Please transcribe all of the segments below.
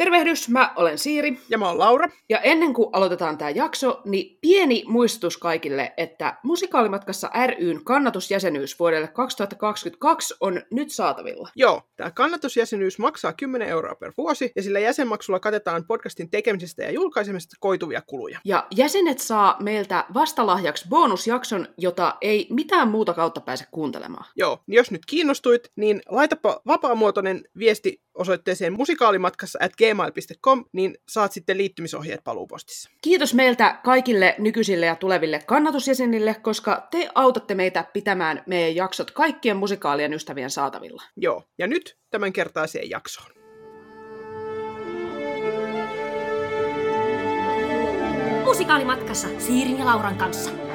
Tervehdys, mä olen Siiri. Ja mä oon Laura. Ja ennen kuin aloitetaan tämä jakso, niin pieni muistutus kaikille, että Musikaalimatkassa ryn kannatusjäsenyys vuodelle 2022 on nyt saatavilla. Joo, tämä kannatusjäsenyys maksaa 10 euroa per vuosi, ja sillä jäsenmaksulla katetaan podcastin tekemisestä ja julkaisemisesta koituvia kuluja. Ja jäsenet saa meiltä vastalahjaksi bonusjakson, jota ei mitään muuta kautta pääse kuuntelemaan. Joo, niin jos nyt kiinnostuit, niin laitapa vapaamuotoinen viesti osoitteeseen musikaalimatkassa at gmail.com, niin saat sitten liittymisohjeet paluupostissa. Kiitos meiltä kaikille nykyisille ja tuleville kannatusjäsenille, koska te autatte meitä pitämään meidän jaksot kaikkien musikaalien ystävien saatavilla. Joo, ja nyt tämän kertaiseen jaksoon. Musikaalimatkassa Siirin ja Lauran kanssa.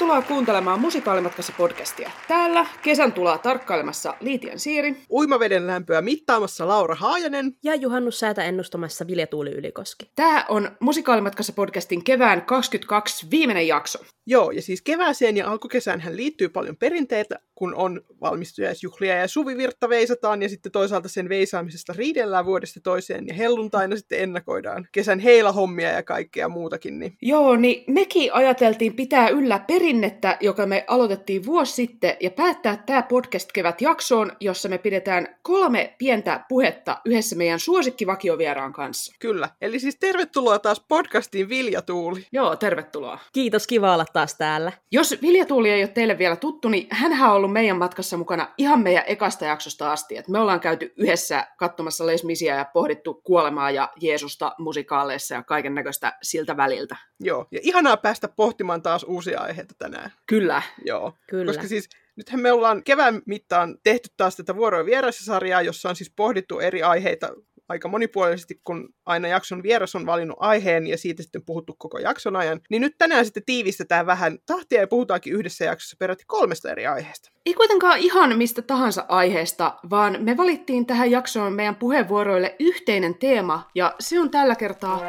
Tervetuloa kuuntelemaan Musikaalimatkassa podcastia. Täällä kesän tulaa tarkkailemassa Liitian Siiri. Uimaveden lämpöä mittaamassa Laura Haajanen. Ja juhannussäätä ennustamassa Vilja Tuuli Ylikoski. Tämä on Musikaalimatkassa podcastin kevään 22 viimeinen jakso. Joo, ja siis kevääseen ja alkukesään hän liittyy paljon perinteitä, kun on valmistujaisjuhlia ja suvivirtta veisataan, ja sitten toisaalta sen veisaamisesta riidellään vuodesta toiseen, ja helluntaina sitten ennakoidaan kesän heilahommia ja kaikkea muutakin. Niin... Joo, niin mekin ajateltiin pitää yllä perinnettä, joka me aloitettiin vuosi sitten, ja päättää tämä podcast kevät jaksoon, jossa me pidetään kolme pientä puhetta yhdessä meidän suosikkivakiovieraan kanssa. Kyllä, eli siis tervetuloa taas podcastiin Vilja Tuuli. Joo, tervetuloa. Kiitos, kiva olla taas täällä. Jos Vilja Tuuli ei ole teille vielä tuttu, niin hän on ollut meidän matkassa mukana ihan meidän ekasta jaksosta asti. Et me ollaan käyty yhdessä katsomassa Les Misia ja pohdittu kuolemaa ja Jeesusta musikaaleissa ja kaiken näköistä siltä väliltä. Joo, ja ihanaa päästä pohtimaan taas uusia aiheita tänään. Kyllä. Joo, Kyllä. koska siis nythän me ollaan kevään mittaan tehty taas tätä vuoroja vieressä sarjaa, jossa on siis pohdittu eri aiheita aika monipuolisesti, kun aina jakson vieras on valinnut aiheen ja siitä sitten puhuttu koko jakson ajan. Niin nyt tänään sitten tiivistetään vähän tahtia ja puhutaankin yhdessä jaksossa peräti kolmesta eri aiheesta. Ei kuitenkaan ihan mistä tahansa aiheesta, vaan me valittiin tähän jaksoon meidän puheenvuoroille yhteinen teema, ja se on tällä kertaa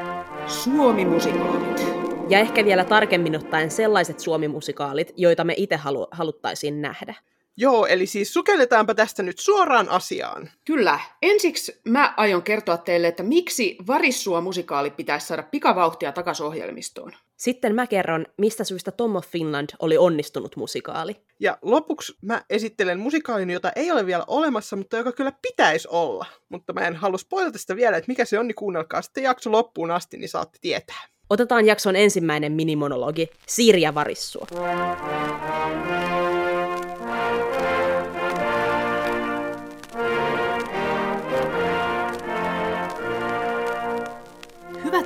Suomi-musikaalit. Ja ehkä vielä tarkemmin ottaen sellaiset suomimusikaalit, joita me itse halu- haluttaisiin nähdä. Joo, eli siis sukelletaanpa tästä nyt suoraan asiaan. Kyllä. Ensiksi mä aion kertoa teille, että miksi Varissua-musikaali pitäisi saada pikavauhtia takaisin ohjelmistoon. Sitten mä kerron, mistä syystä Tom of Finland oli onnistunut musikaali. Ja lopuksi mä esittelen musikaalin, jota ei ole vielä olemassa, mutta joka kyllä pitäisi olla. Mutta mä en halua spoilata sitä vielä, että mikä se on, niin kuunnelkaa sitten jakso loppuun asti, niin saatte tietää. Otetaan jakson ensimmäinen minimonologi, Sirja Varissua.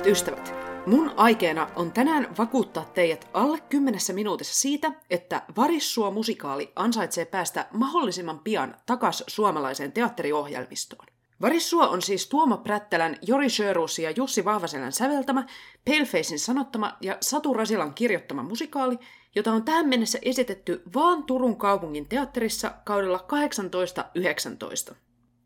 Ystävät, mun aikeena on tänään vakuuttaa teidät alle kymmenessä minuutissa siitä, että Varissua musikaali ansaitsee päästä mahdollisimman pian takas suomalaiseen teatteriohjelmistoon. Varissua on siis Tuomo Prättälän, Jori Sjöruusi ja Jussi Vahvaselän säveltämä, Palefacein sanottama ja Satu Rasilan kirjoittama musikaali, jota on tähän mennessä esitetty vaan Turun kaupungin teatterissa kaudella 18-19.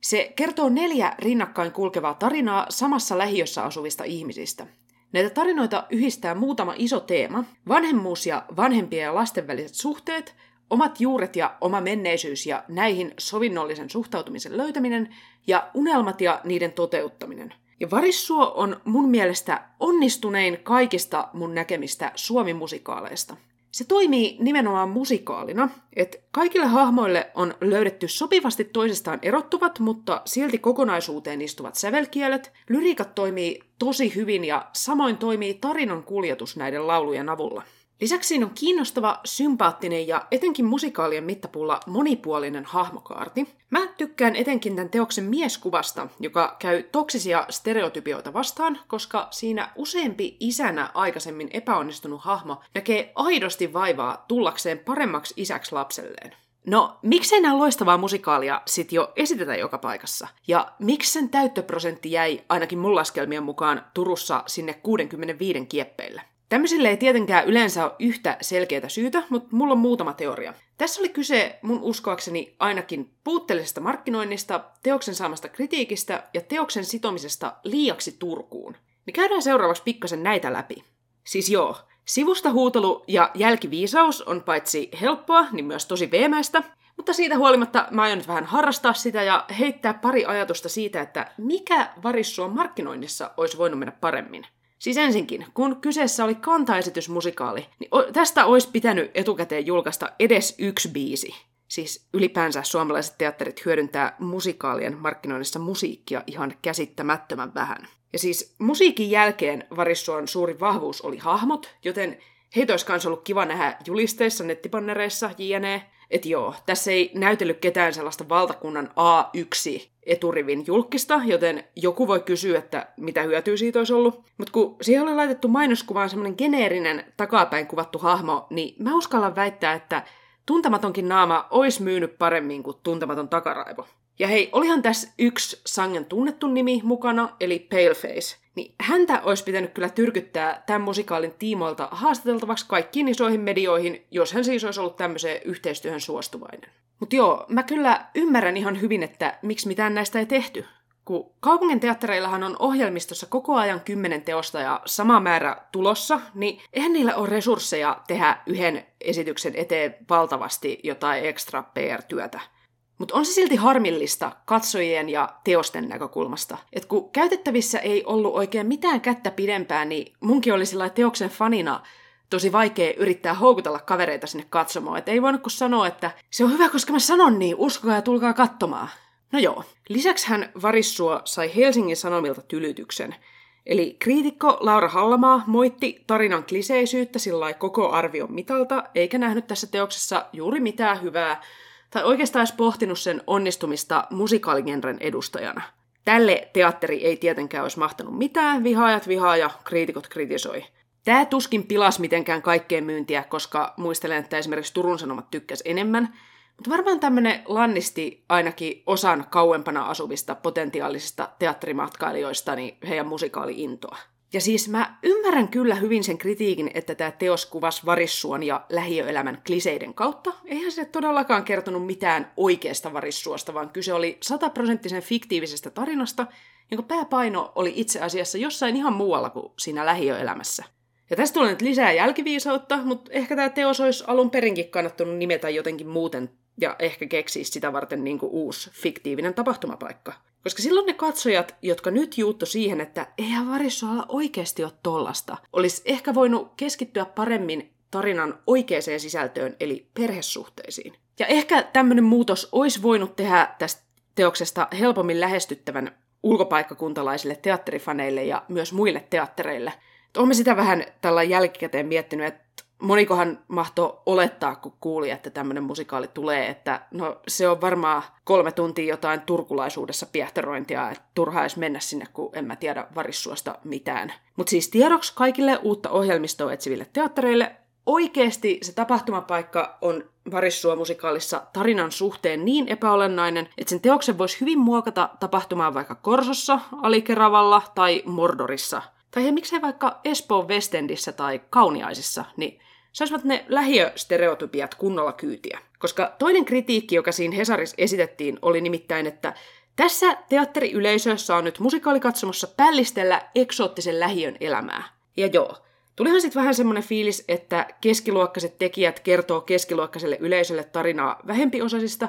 Se kertoo neljä rinnakkain kulkevaa tarinaa samassa lähiössä asuvista ihmisistä. Näitä tarinoita yhdistää muutama iso teema, vanhemmuus ja vanhempien ja lasten väliset suhteet, omat juuret ja oma menneisyys ja näihin sovinnollisen suhtautumisen löytäminen ja unelmat ja niiden toteuttaminen. Ja Varissuo on mun mielestä onnistunein kaikista mun näkemistä Suomi-musikaaleista. Se toimii nimenomaan musikaalina, että kaikille hahmoille on löydetty sopivasti toisistaan erottuvat, mutta silti kokonaisuuteen istuvat sävelkielet. Lyriikat toimii tosi hyvin ja samoin toimii tarinan kuljetus näiden laulujen avulla. Lisäksi siinä on kiinnostava, sympaattinen ja etenkin musikaalien mittapuulla monipuolinen hahmokaarti. Mä tykkään etenkin tämän teoksen mieskuvasta, joka käy toksisia stereotypioita vastaan, koska siinä useampi isänä aikaisemmin epäonnistunut hahmo näkee aidosti vaivaa tullakseen paremmaksi isäksi lapselleen. No, miksei nämä loistavaa musikaalia sit jo esitetä joka paikassa? Ja miksi sen täyttöprosentti jäi ainakin mun laskelmien mukaan Turussa sinne 65 kieppeille? Tämmöisille ei tietenkään yleensä ole yhtä selkeää syytä, mutta mulla on muutama teoria. Tässä oli kyse mun uskoakseni ainakin puutteellisesta markkinoinnista, teoksen saamasta kritiikistä ja teoksen sitomisesta liiaksi Turkuun. Niin käydään seuraavaksi pikkasen näitä läpi. Siis joo, Sivusta huutelu ja jälkiviisaus on paitsi helppoa, niin myös tosi veemäistä. Mutta siitä huolimatta mä aion nyt vähän harrastaa sitä ja heittää pari ajatusta siitä, että mikä varissuon markkinoinnissa olisi voinut mennä paremmin. Siis ensinkin, kun kyseessä oli kantaesitysmusikaali, niin tästä olisi pitänyt etukäteen julkaista edes yksi biisi. Siis ylipäänsä suomalaiset teatterit hyödyntää musikaalien markkinoinnissa musiikkia ihan käsittämättömän vähän. Ja siis musiikin jälkeen Varissuon suuri vahvuus oli hahmot, joten heitä olisi myös ollut kiva nähdä julisteissa, nettipannereissa, jne. Että joo, tässä ei näytellyt ketään sellaista valtakunnan A1 eturivin julkista, joten joku voi kysyä, että mitä hyötyä siitä olisi ollut. Mutta kun siihen oli laitettu mainoskuvaan semmoinen geneerinen takapäin kuvattu hahmo, niin mä uskallan väittää, että tuntematonkin naama olisi myynyt paremmin kuin tuntematon takaraivo. Ja hei, olihan tässä yksi sangen tunnettu nimi mukana, eli Paleface. Niin häntä olisi pitänyt kyllä tyrkyttää tämän musikaalin tiimoilta haastateltavaksi kaikkiin isoihin medioihin, jos hän siis olisi ollut tämmöiseen yhteistyöhön suostuvainen. Mutta joo, mä kyllä ymmärrän ihan hyvin, että miksi mitään näistä ei tehty. Kun kaupungin teattereillahan on ohjelmistossa koko ajan kymmenen teosta ja sama määrä tulossa, niin eihän niillä ole resursseja tehdä yhden esityksen eteen valtavasti jotain ekstra PR-työtä. Mutta on se silti harmillista katsojien ja teosten näkökulmasta. Et kun käytettävissä ei ollut oikein mitään kättä pidempään, niin munkin oli sillä teoksen fanina tosi vaikea yrittää houkutella kavereita sinne katsomaan. Et ei voinut kuin sanoa, että se on hyvä, koska mä sanon niin, uskokaa ja tulkaa katsomaan. No joo. Lisäksi hän Varissua sai Helsingin Sanomilta tylytyksen. Eli kriitikko Laura Hallamaa moitti tarinan kliseisyyttä sillä koko arvion mitalta, eikä nähnyt tässä teoksessa juuri mitään hyvää, tai oikeastaan edes pohtinut sen onnistumista musikaaligenren edustajana. Tälle teatteri ei tietenkään olisi mahtanut mitään, vihaajat vihaa ja kriitikot kritisoi. Tämä tuskin pilas mitenkään kaikkeen myyntiä, koska muistelen, että esimerkiksi Turun Sanomat tykkäsi enemmän, mutta varmaan tämmöinen lannisti ainakin osan kauempana asuvista potentiaalisista teatterimatkailijoista niin heidän musikaali-intoa. Ja siis mä ymmärrän kyllä hyvin sen kritiikin, että tämä teos kuvasi varissuon ja lähiöelämän kliseiden kautta. Eihän se todellakaan kertonut mitään oikeasta varissuosta, vaan kyse oli sataprosenttisen fiktiivisestä tarinasta, jonka pääpaino oli itse asiassa jossain ihan muualla kuin siinä lähiöelämässä. Ja tästä tulee nyt lisää jälkiviisautta, mutta ehkä tämä teos olisi alun perinkin kannattanut nimetä jotenkin muuten ja ehkä keksiä sitä varten niin kuin uusi fiktiivinen tapahtumapaikka. Koska silloin ne katsojat, jotka nyt juuttu siihen, että eihän Varissualla oikeasti ole tollasta, olisi ehkä voinut keskittyä paremmin tarinan oikeaan sisältöön, eli perhesuhteisiin. Ja ehkä tämmöinen muutos olisi voinut tehdä tästä teoksesta helpommin lähestyttävän ulkopaikkakuntalaisille teatterifaneille ja myös muille teattereille. Olemme sitä vähän tällä jälkikäteen miettinyt, että monikohan mahto olettaa, kun kuuli, että tämmöinen musikaali tulee, että no se on varmaan kolme tuntia jotain turkulaisuudessa piehtarointia, että turhaa edes mennä sinne, kun en mä tiedä varissuosta mitään. Mutta siis tiedoksi kaikille uutta ohjelmistoa etsiville teattereille, oikeasti se tapahtumapaikka on Varissua-musikaalissa tarinan suhteen niin epäolennainen, että sen teoksen voisi hyvin muokata tapahtumaan vaikka Korsossa, Alikeravalla tai Mordorissa. Tai he miksei vaikka Espoon Westendissä tai Kauniaisissa, niin saisivat ne lähiöstereotypiat kunnolla kyytiä. Koska toinen kritiikki, joka siinä Hesarissa esitettiin, oli nimittäin, että tässä teatteriyleisössä on nyt musikaalikatsomossa pällistellä eksoottisen lähiön elämää. Ja joo, tulihan sitten vähän semmoinen fiilis, että keskiluokkaiset tekijät kertoo keskiluokkaiselle yleisölle tarinaa vähempiosaisista,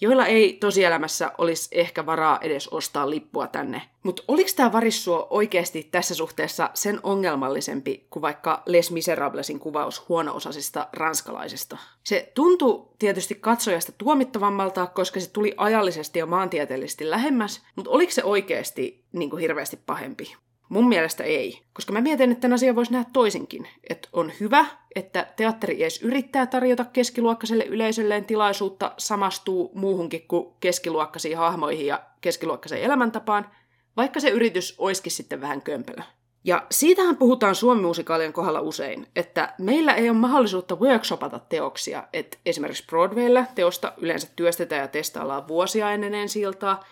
joilla ei tosielämässä olisi ehkä varaa edes ostaa lippua tänne. Mutta oliko tämä varissuo oikeasti tässä suhteessa sen ongelmallisempi kuin vaikka Les Miserablesin kuvaus huono-osaisista ranskalaisista? Se tuntui tietysti katsojasta tuomittavammalta, koska se tuli ajallisesti ja maantieteellisesti lähemmäs, mutta oliko se oikeasti niin kuin hirveästi pahempi? Mun mielestä ei, koska mä mietin, että tämän asian voisi nähdä toisinkin. Että on hyvä, että teatteri edes yrittää tarjota keskiluokkaiselle yleisölleen tilaisuutta samastuu muuhunkin kuin keskiluokkaisiin hahmoihin ja keskiluokkaiseen elämäntapaan, vaikka se yritys olisikin sitten vähän kömpelö. Ja siitähän puhutaan suomimusikaalien kohdalla usein, että meillä ei ole mahdollisuutta workshopata teoksia, että esimerkiksi Broadwaylla teosta yleensä työstetään ja testaillaan vuosia ennen ensi iltaa,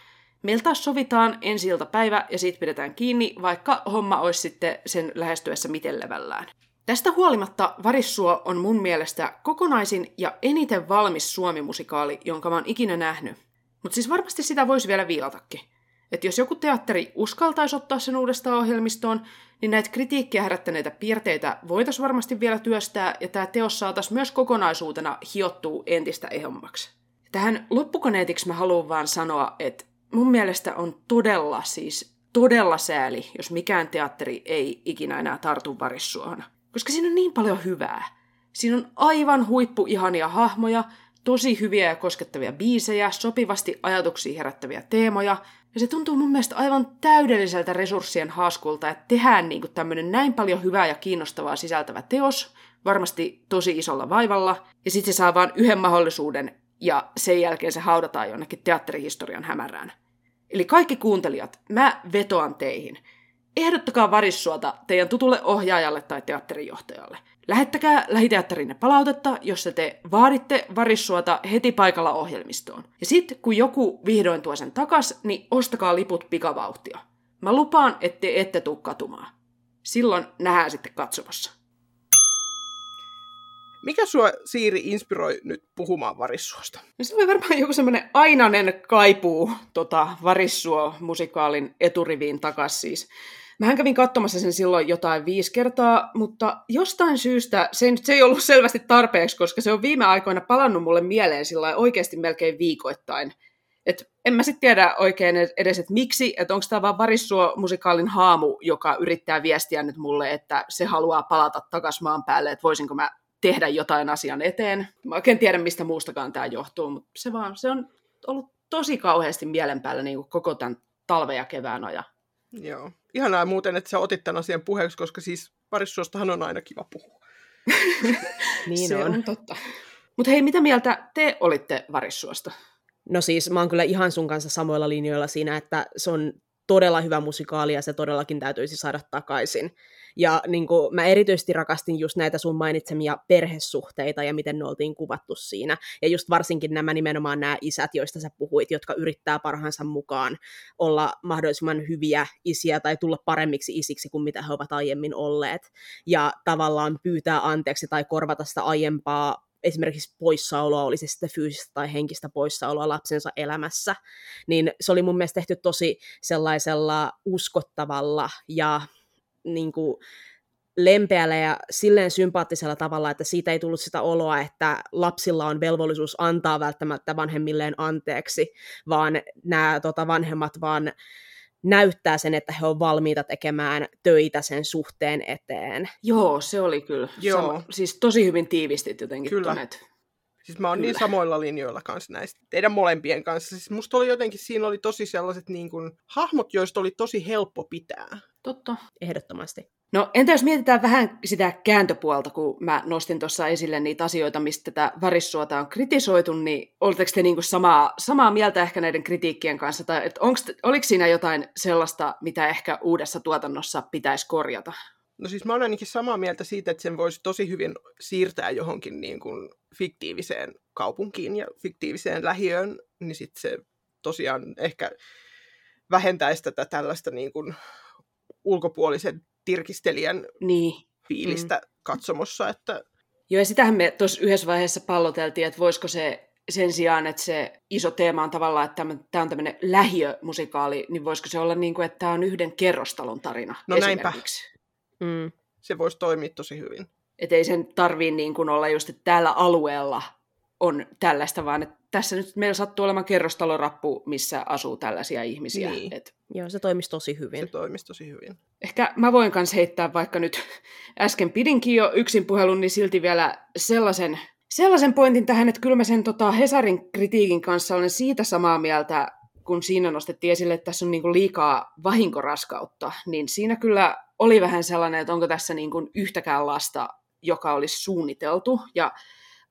Meillä taas sovitaan ensi päivä ja siitä pidetään kiinni, vaikka homma olisi sitten sen lähestyessä miten levällään. Tästä huolimatta Varissuo on mun mielestä kokonaisin ja eniten valmis suomimusikaali, jonka mä oon ikinä nähnyt. Mutta siis varmasti sitä voisi vielä viilatakin. että jos joku teatteri uskaltaisi ottaa sen uudestaan ohjelmistoon, niin näitä kritiikkiä herättäneitä piirteitä voitaisiin varmasti vielä työstää, ja tämä teos saataisiin myös kokonaisuutena hiottua entistä ehommaksi. Tähän loppukoneetiksi mä haluan vaan sanoa, että mun mielestä on todella siis todella sääli, jos mikään teatteri ei ikinä enää tartu varissuohon. Koska siinä on niin paljon hyvää. Siinä on aivan huippu ihania hahmoja, tosi hyviä ja koskettavia biisejä, sopivasti ajatuksia herättäviä teemoja, ja se tuntuu mun mielestä aivan täydelliseltä resurssien haaskulta, että tehdään niin tämmöinen näin paljon hyvää ja kiinnostavaa sisältävä teos, varmasti tosi isolla vaivalla, ja sitten se saa vain yhden mahdollisuuden, ja sen jälkeen se haudataan jonnekin teatterihistorian hämärään. Eli kaikki kuuntelijat, mä vetoan teihin. Ehdottakaa varissuota teidän tutulle ohjaajalle tai teatterijohtajalle. Lähettäkää lähiteatterinne palautetta, jossa te vaaditte varissuota heti paikalla ohjelmistoon. Ja sitten kun joku vihdoin tuo sen takas, niin ostakaa liput pikavauhtia. Mä lupaan, että ette tuu katumaan. Silloin nähdään sitten katsomassa. Mikä sua, Siiri, inspiroi nyt puhumaan varissuosta? No se oli varmaan joku semmoinen ainainen kaipuu tota, varissuo-musikaalin eturiviin takas siis. Mähän kävin katsomassa sen silloin jotain viisi kertaa, mutta jostain syystä se, se ei ollut selvästi tarpeeksi, koska se on viime aikoina palannut mulle mieleen sillä oikeasti melkein viikoittain. Et en mä sitten tiedä oikein edes, että miksi, että onko tämä vaan Varissuo-musikaalin haamu, joka yrittää viestiä nyt mulle, että se haluaa palata takaisin maan päälle, että voisinko mä tehdä jotain asian eteen. Mä oikein tiedä, mistä muustakaan tämä johtuu, mutta se, vaan, se on ollut tosi kauheasti mielen päällä niin kuin koko tämän talven ja kevään ajan. Joo. Ihanaa muuten, että sä otit tämän asian puheeksi, koska siis parissuostahan on aina kiva puhua. niin se on. on totta. Mutta hei, mitä mieltä te olitte varissuosta? No siis mä oon kyllä ihan sun kanssa samoilla linjoilla siinä, että se on todella hyvä musikaali ja se todellakin täytyisi saada takaisin. Ja niin kuin, mä erityisesti rakastin just näitä sun mainitsemia perhesuhteita ja miten ne oltiin kuvattu siinä. Ja just varsinkin nämä nimenomaan nämä isät, joista sä puhuit, jotka yrittää parhaansa mukaan olla mahdollisimman hyviä isiä tai tulla paremmiksi isiksi kuin mitä he ovat aiemmin olleet. Ja tavallaan pyytää anteeksi tai korvata sitä aiempaa esimerkiksi poissaoloa, oli se sitten fyysistä tai henkistä poissaoloa lapsensa elämässä, niin se oli mun mielestä tehty tosi sellaisella uskottavalla ja niin kuin, lempeällä ja silleen sympaattisella tavalla, että siitä ei tullut sitä oloa, että lapsilla on velvollisuus antaa välttämättä vanhemmilleen anteeksi, vaan nämä tota, vanhemmat vaan näyttää sen, että he ovat valmiita tekemään töitä sen suhteen eteen. Joo, se oli kyllä. Joo. Sama, siis tosi hyvin tiivistit jotenkin kyllä. Tonet. Siis mä oon niin samoilla linjoilla kanssa näistä teidän molempien kanssa. Siis musta oli jotenkin, siinä oli tosi sellaiset niin kuin, hahmot, joista oli tosi helppo pitää. Totta. Ehdottomasti. No entä jos mietitään vähän sitä kääntöpuolta, kun mä nostin tuossa esille niitä asioita, mistä tätä varissuota on kritisoitu, niin oletteko te niinku samaa, samaa mieltä ehkä näiden kritiikkien kanssa, tai et onks, oliko siinä jotain sellaista, mitä ehkä uudessa tuotannossa pitäisi korjata? No siis mä olen ainakin samaa mieltä siitä, että sen voisi tosi hyvin siirtää johonkin niin kuin fiktiiviseen kaupunkiin ja fiktiiviseen lähiöön, niin sitten se tosiaan ehkä vähentäisi tätä tällaista niin kuin ulkopuolisen tirkistelijän niin. fiilistä mm. katsomossa. Että... Joo, ja sitähän me tuossa yhdessä vaiheessa palloteltiin, että voisiko se sen sijaan, että se iso teema on tavallaan, että tämä on tämmöinen lähiömusikaali, niin voisiko se olla niin kuin, että tämä on yhden kerrostalon tarina No näinpä. Mm. Se voisi toimia tosi hyvin. Että ei sen tarvii niin kuin olla just, että tällä alueella on tällaista, vaan että tässä nyt meillä sattuu olemaan kerrostalorappu, missä asuu tällaisia ihmisiä. Niin. Et... Joo, se toimisi tosi hyvin. Se toimisi tosi hyvin. Ehkä mä voin myös heittää, vaikka nyt äsken pidinkin jo yksin puhelun, niin silti vielä sellaisen, sellaisen pointin tähän, että kyllä mä sen tota, Hesarin kritiikin kanssa olen siitä samaa mieltä, kun siinä nostettiin esille, että tässä on niinku liikaa vahinkoraskautta, niin siinä kyllä oli vähän sellainen, että onko tässä niinku yhtäkään lasta, joka olisi suunniteltu. Ja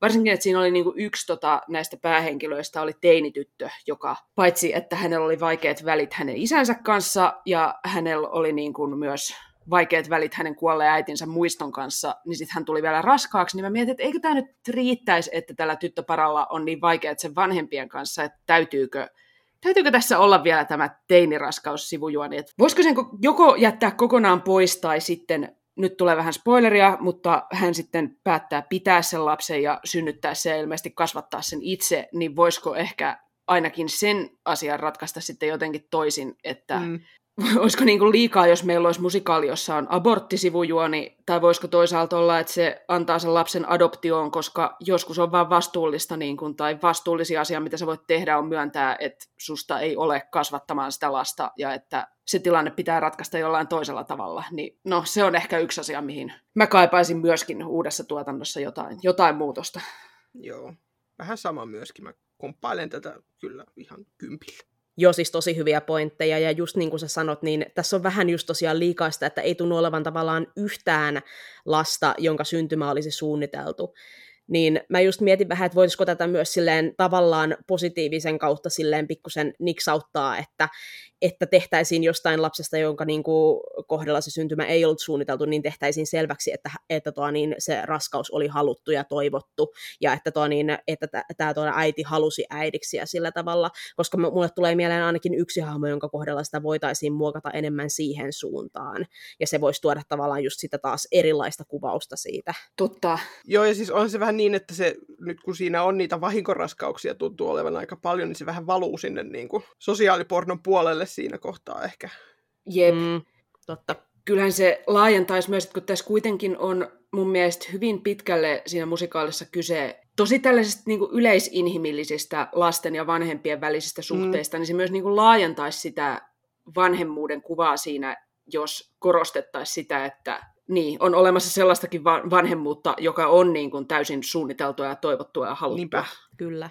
varsinkin, että siinä oli niin kuin yksi tota, näistä päähenkilöistä oli teinityttö, joka paitsi, että hänellä oli vaikeat välit hänen isänsä kanssa ja hänellä oli niin kuin myös vaikeat välit hänen kuolleen äitinsä muiston kanssa, niin sitten hän tuli vielä raskaaksi, niin mä mietin, että eikö tämä nyt riittäisi, että tällä tyttöparalla on niin vaikeat sen vanhempien kanssa, että täytyykö täytyykö tässä olla vielä tämä teiniraskaus sivujuoni? Että voisiko sen joko jättää kokonaan pois tai sitten nyt tulee vähän spoileria, mutta hän sitten päättää pitää sen lapsen ja synnyttää sen ja ilmeisesti kasvattaa sen itse, niin voisiko ehkä ainakin sen asian ratkaista sitten jotenkin toisin, että mm. Olisiko niin kuin liikaa, jos meillä olisi musikaali, jossa on aborttisivujuoni, tai voisiko toisaalta olla, että se antaa sen lapsen adoptioon, koska joskus on vaan vastuullista, niin kuin, tai vastuullisia asia, mitä sä voit tehdä, on myöntää, että susta ei ole kasvattamaan sitä lasta, ja että se tilanne pitää ratkaista jollain toisella tavalla. Niin, no, se on ehkä yksi asia, mihin mä kaipaisin myöskin uudessa tuotannossa jotain, jotain muutosta. Joo. Vähän sama myöskin. Mä komppailen tätä kyllä ihan kympillä. Joo, siis tosi hyviä pointteja, ja just niin kuin sä sanot, niin tässä on vähän just tosiaan liikaa sitä, että ei tunnu olevan tavallaan yhtään lasta, jonka syntymä olisi suunniteltu. Niin mä just mietin vähän, että voisiko tätä myös silleen tavallaan positiivisen kautta silleen pikkusen niksauttaa, että, että tehtäisiin jostain lapsesta, jonka niin kuin kohdalla se syntymä ei ollut suunniteltu, niin tehtäisiin selväksi, että, että tuo, niin se raskaus oli haluttu ja toivottu, ja että, tuo, niin, että tämä tuo äiti halusi äidiksi ja sillä tavalla, koska mulle tulee mieleen ainakin yksi hahmo, jonka kohdalla sitä voitaisiin muokata enemmän siihen suuntaan, ja se voisi tuoda tavallaan just sitä taas erilaista kuvausta siitä. Totta. Joo, ja siis on se vähän niin, että se, nyt kun siinä on niitä vahinkoraskauksia tuntuu olevan aika paljon, niin se vähän valuu sinne niin kuin sosiaalipornon puolelle siinä kohtaa ehkä. Jep. Mm, totta. Kyllähän se laajentaisi myös, että kun tässä kuitenkin on mun mielestä hyvin pitkälle siinä musikaalissa kyse tosi tällaisista niin kuin yleisinhimillisistä lasten ja vanhempien välisistä suhteista, mm. niin se myös niin kuin laajentaisi sitä vanhemmuuden kuvaa siinä, jos korostettaisiin sitä, että niin, on olemassa sellaistakin vanhemmuutta, joka on niin kuin täysin suunniteltua ja toivottua ja haluttua. Niinpä. Kyllä.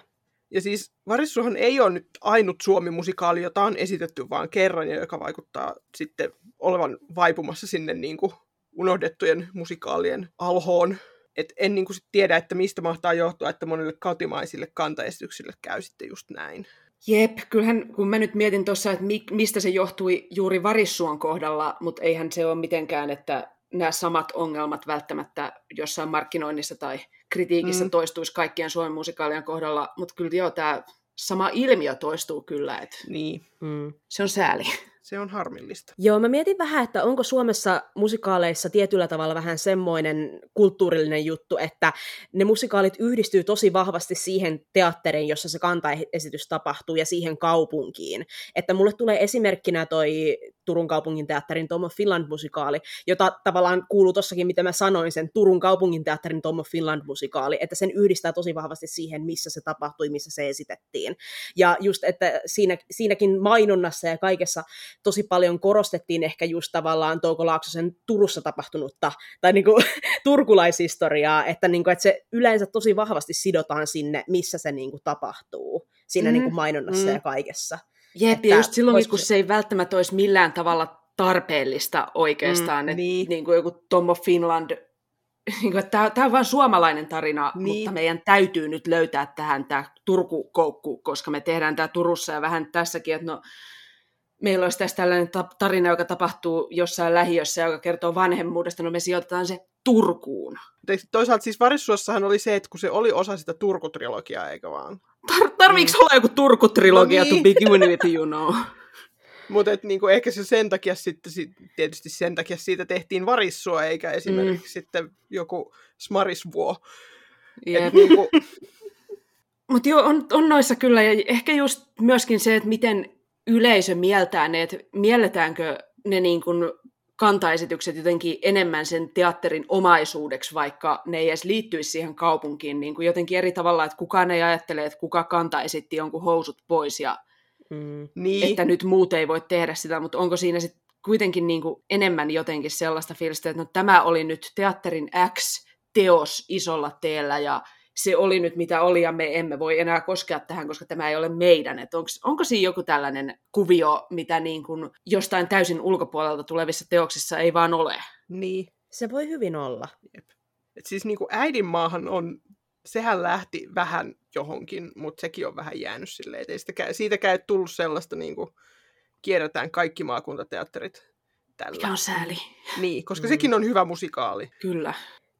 Ja siis Varissuhan ei ole nyt ainut Suomi-musikaali, jota on esitetty vain kerran ja joka vaikuttaa sitten olevan vaipumassa sinne niin kuin unohdettujen musikaalien alhoon. Et en niin kuin sit tiedä, että mistä mahtaa johtua, että monille kotimaisille kantaesityksille käy sitten just näin. Jep, kyllähän kun mä nyt mietin tuossa, että mi- mistä se johtui juuri Varissuon kohdalla, mutta eihän se ole mitenkään, että nämä samat ongelmat välttämättä jossain markkinoinnissa tai kritiikissä mm. toistuisi kaikkien Suomen musikaalien kohdalla, mutta kyllä joo, tämä sama ilmiö toistuu kyllä, että Niin, Mm. se on sääli. se on harmillista. Joo, mä mietin vähän, että onko Suomessa musikaaleissa tietyllä tavalla vähän semmoinen kulttuurillinen juttu, että ne musikaalit yhdistyy tosi vahvasti siihen teatteriin, jossa se kantaesitys tapahtuu, ja siihen kaupunkiin. Että mulle tulee esimerkkinä toi Turun kaupungin teatterin Tom of Finland-musikaali, jota tavallaan kuuluu tossakin, mitä mä sanoin, sen Turun kaupungin teatterin Tom of Finland-musikaali, että sen yhdistää tosi vahvasti siihen, missä se tapahtui, missä se esitettiin. Ja just, että siinä, siinäkin mainonnassa ja kaikessa tosi paljon korostettiin ehkä just tavallaan Touko Laaksosen Turussa tapahtunutta, tai niin kuin, turkulaishistoriaa, että, niin kuin, että se yleensä tosi vahvasti sidotaan sinne, missä se niin kuin, tapahtuu, siinä Mm, niin kuin mainonnassa mm. ja kaikessa. Jep, Että ja just silloin, voisiko kun se- ei välttämättä olisi millään tavalla tarpeellista oikeastaan, Mm, että niin. niin kuin joku Tom of Finland, niin kuin, että tämä on vain suomalainen tarina, Niin. mutta meidän täytyy nyt löytää tähän tämä Turku-koukku, koska me tehdään tämä Turussa ja vähän tässäkin, että no, meillä olisi tässä tällainen ta- tarina, joka tapahtuu jossain lähiössä, joka kertoo vanhemmuudesta, no me sijoitetaan se Turkuun. Toisaalta siis Varissuossahan oli se, että kun se oli osa sitä Turku-trilogiaa, eikö vaan? Tar- tarviiko olla joku Turku-trilogia No niin. to begin with, you know? Mutta niinku, ehkä se sen takia sitten, sit, tietysti sen takia siitä tehtiin Varissua, eikä esimerkiksi mm. sitten joku Smarisvuo. Et niinku, Mutta joo, on, on noissa kyllä, ja ehkä just myöskin se, että miten yleisö mieltää ne, että mielletäänkö ne niin kuin kantaesitykset jotenkin enemmän sen teatterin omaisuudeksi, vaikka ne ei edes liittyisi siihen kaupunkiin niin kuin jotenkin eri tavalla, että kukaan ei ajattele, että kuka kanta esitti jonkun housut pois ja Mm. niin, että nyt muut ei voi tehdä sitä, mutta onko siinä sitten kuitenkin niin kuin enemmän jotenkin sellaista fiilistä, että no, tämä oli nyt teatterin X-teos isolla teellä ja se oli nyt mitä oli ja me emme voi enää koskea tähän, koska tämä ei ole meidän. Et onko, onko siinä joku tällainen kuvio, mitä niin kuin jostain täysin ulkopuolelta tulevissa teoksissa ei vaan ole? niin. Se voi hyvin olla. Et siis niinku äidinmaahan on, sehän lähti vähän johonkin, mutta sekin on vähän jäänyt silleen, että ei sitä, siitäkään ei tullut sellaista niinku, kierretään kaikki maakuntateatterit tällä. Mikä on sääli. Niin, koska Mm. sekin on hyvä musikaali. Kyllä.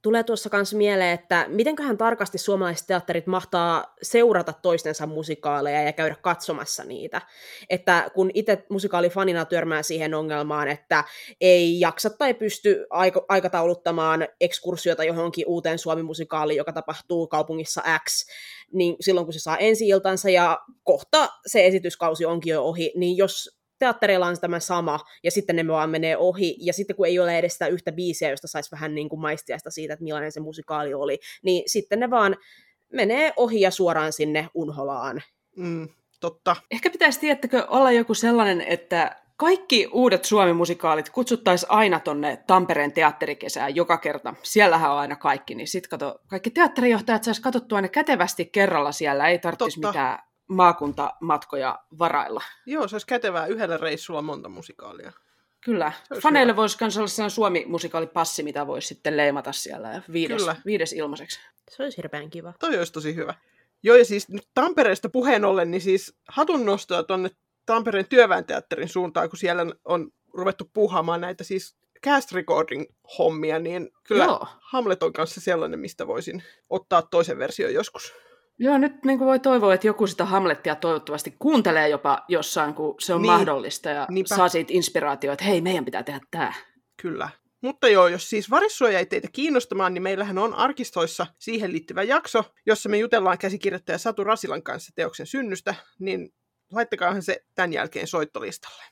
Tulee tuossa myös mieleen, että mitenköhän tarkasti suomalaiset teatterit mahtaa seurata toistensa musikaaleja ja käydä katsomassa niitä. Että kun itse musikaalifanina törmää siihen ongelmaan, että ei jaksa tai pysty aikatauluttamaan ekskursiota johonkin uuteen Suomi-musikaaliin, joka tapahtuu kaupungissa X, niin silloin kun se saa ensi iltansa ja kohta se esityskausi onkin jo ohi, niin jos teattereilla on tämä sama, ja sitten ne vaan menee ohi, ja sitten kun ei ole edes sitä yhtä biisiä, josta saisi vähän niin kuin maistiasta siitä, että millainen se musikaali oli, niin sitten ne vaan menee ohi ja suoraan sinne unholaan. Mm, totta. Ehkä pitäisi, tiettäkö, olla joku sellainen, että kaikki uudet Suomi-musikaalit kutsuttaisiin aina tonne Tampereen teatterikesään joka kerta. Siellähän on aina kaikki, niin sitten kato, kaikki teatterijohtajat saisi katsottua ne kätevästi kerralla siellä, ei tarvitsisi mitään maakuntamatkoja varailla. Joo, se olisi kätevää yhdellä reissulla monta musikaalia. Kyllä. Faneille hyvä. voisi myös olla sellainen Suomi-musikaalipassi, mitä voisi sitten leimata siellä ja viides, Kyllä. viides ilmaiseksi. Se olisi hirveän kiva. Toi olisi tosi hyvä. Joo, ja siis nyt Tampereesta puheen ollen, niin siis hatunnostoa tuonne Tampereen työväenteatterin suuntaan, kun siellä on ruvettu puuhaamaan näitä siis cast recording hommia, niin kyllä Joo. Hamlet on kanssa sellainen, mistä voisin ottaa toisen version joskus. Joo, nyt niin kuin voi toivoa, että joku sitä Hamlettia toivottavasti kuuntelee jopa jossain, kun se on niin, mahdollista ja niinpä. saa siitä inspiraatioa, että hei, meidän pitää tehdä tämä. Kyllä. Mutta joo, jos siis varissuoja ei teitä kiinnostamaan, niin meillähän on arkistoissa siihen liittyvä jakso, jossa me jutellaan käsikirjoittaja Satu Rasilan kanssa teoksen synnystä, niin laittakaahan se tämän jälkeen soittolistalle.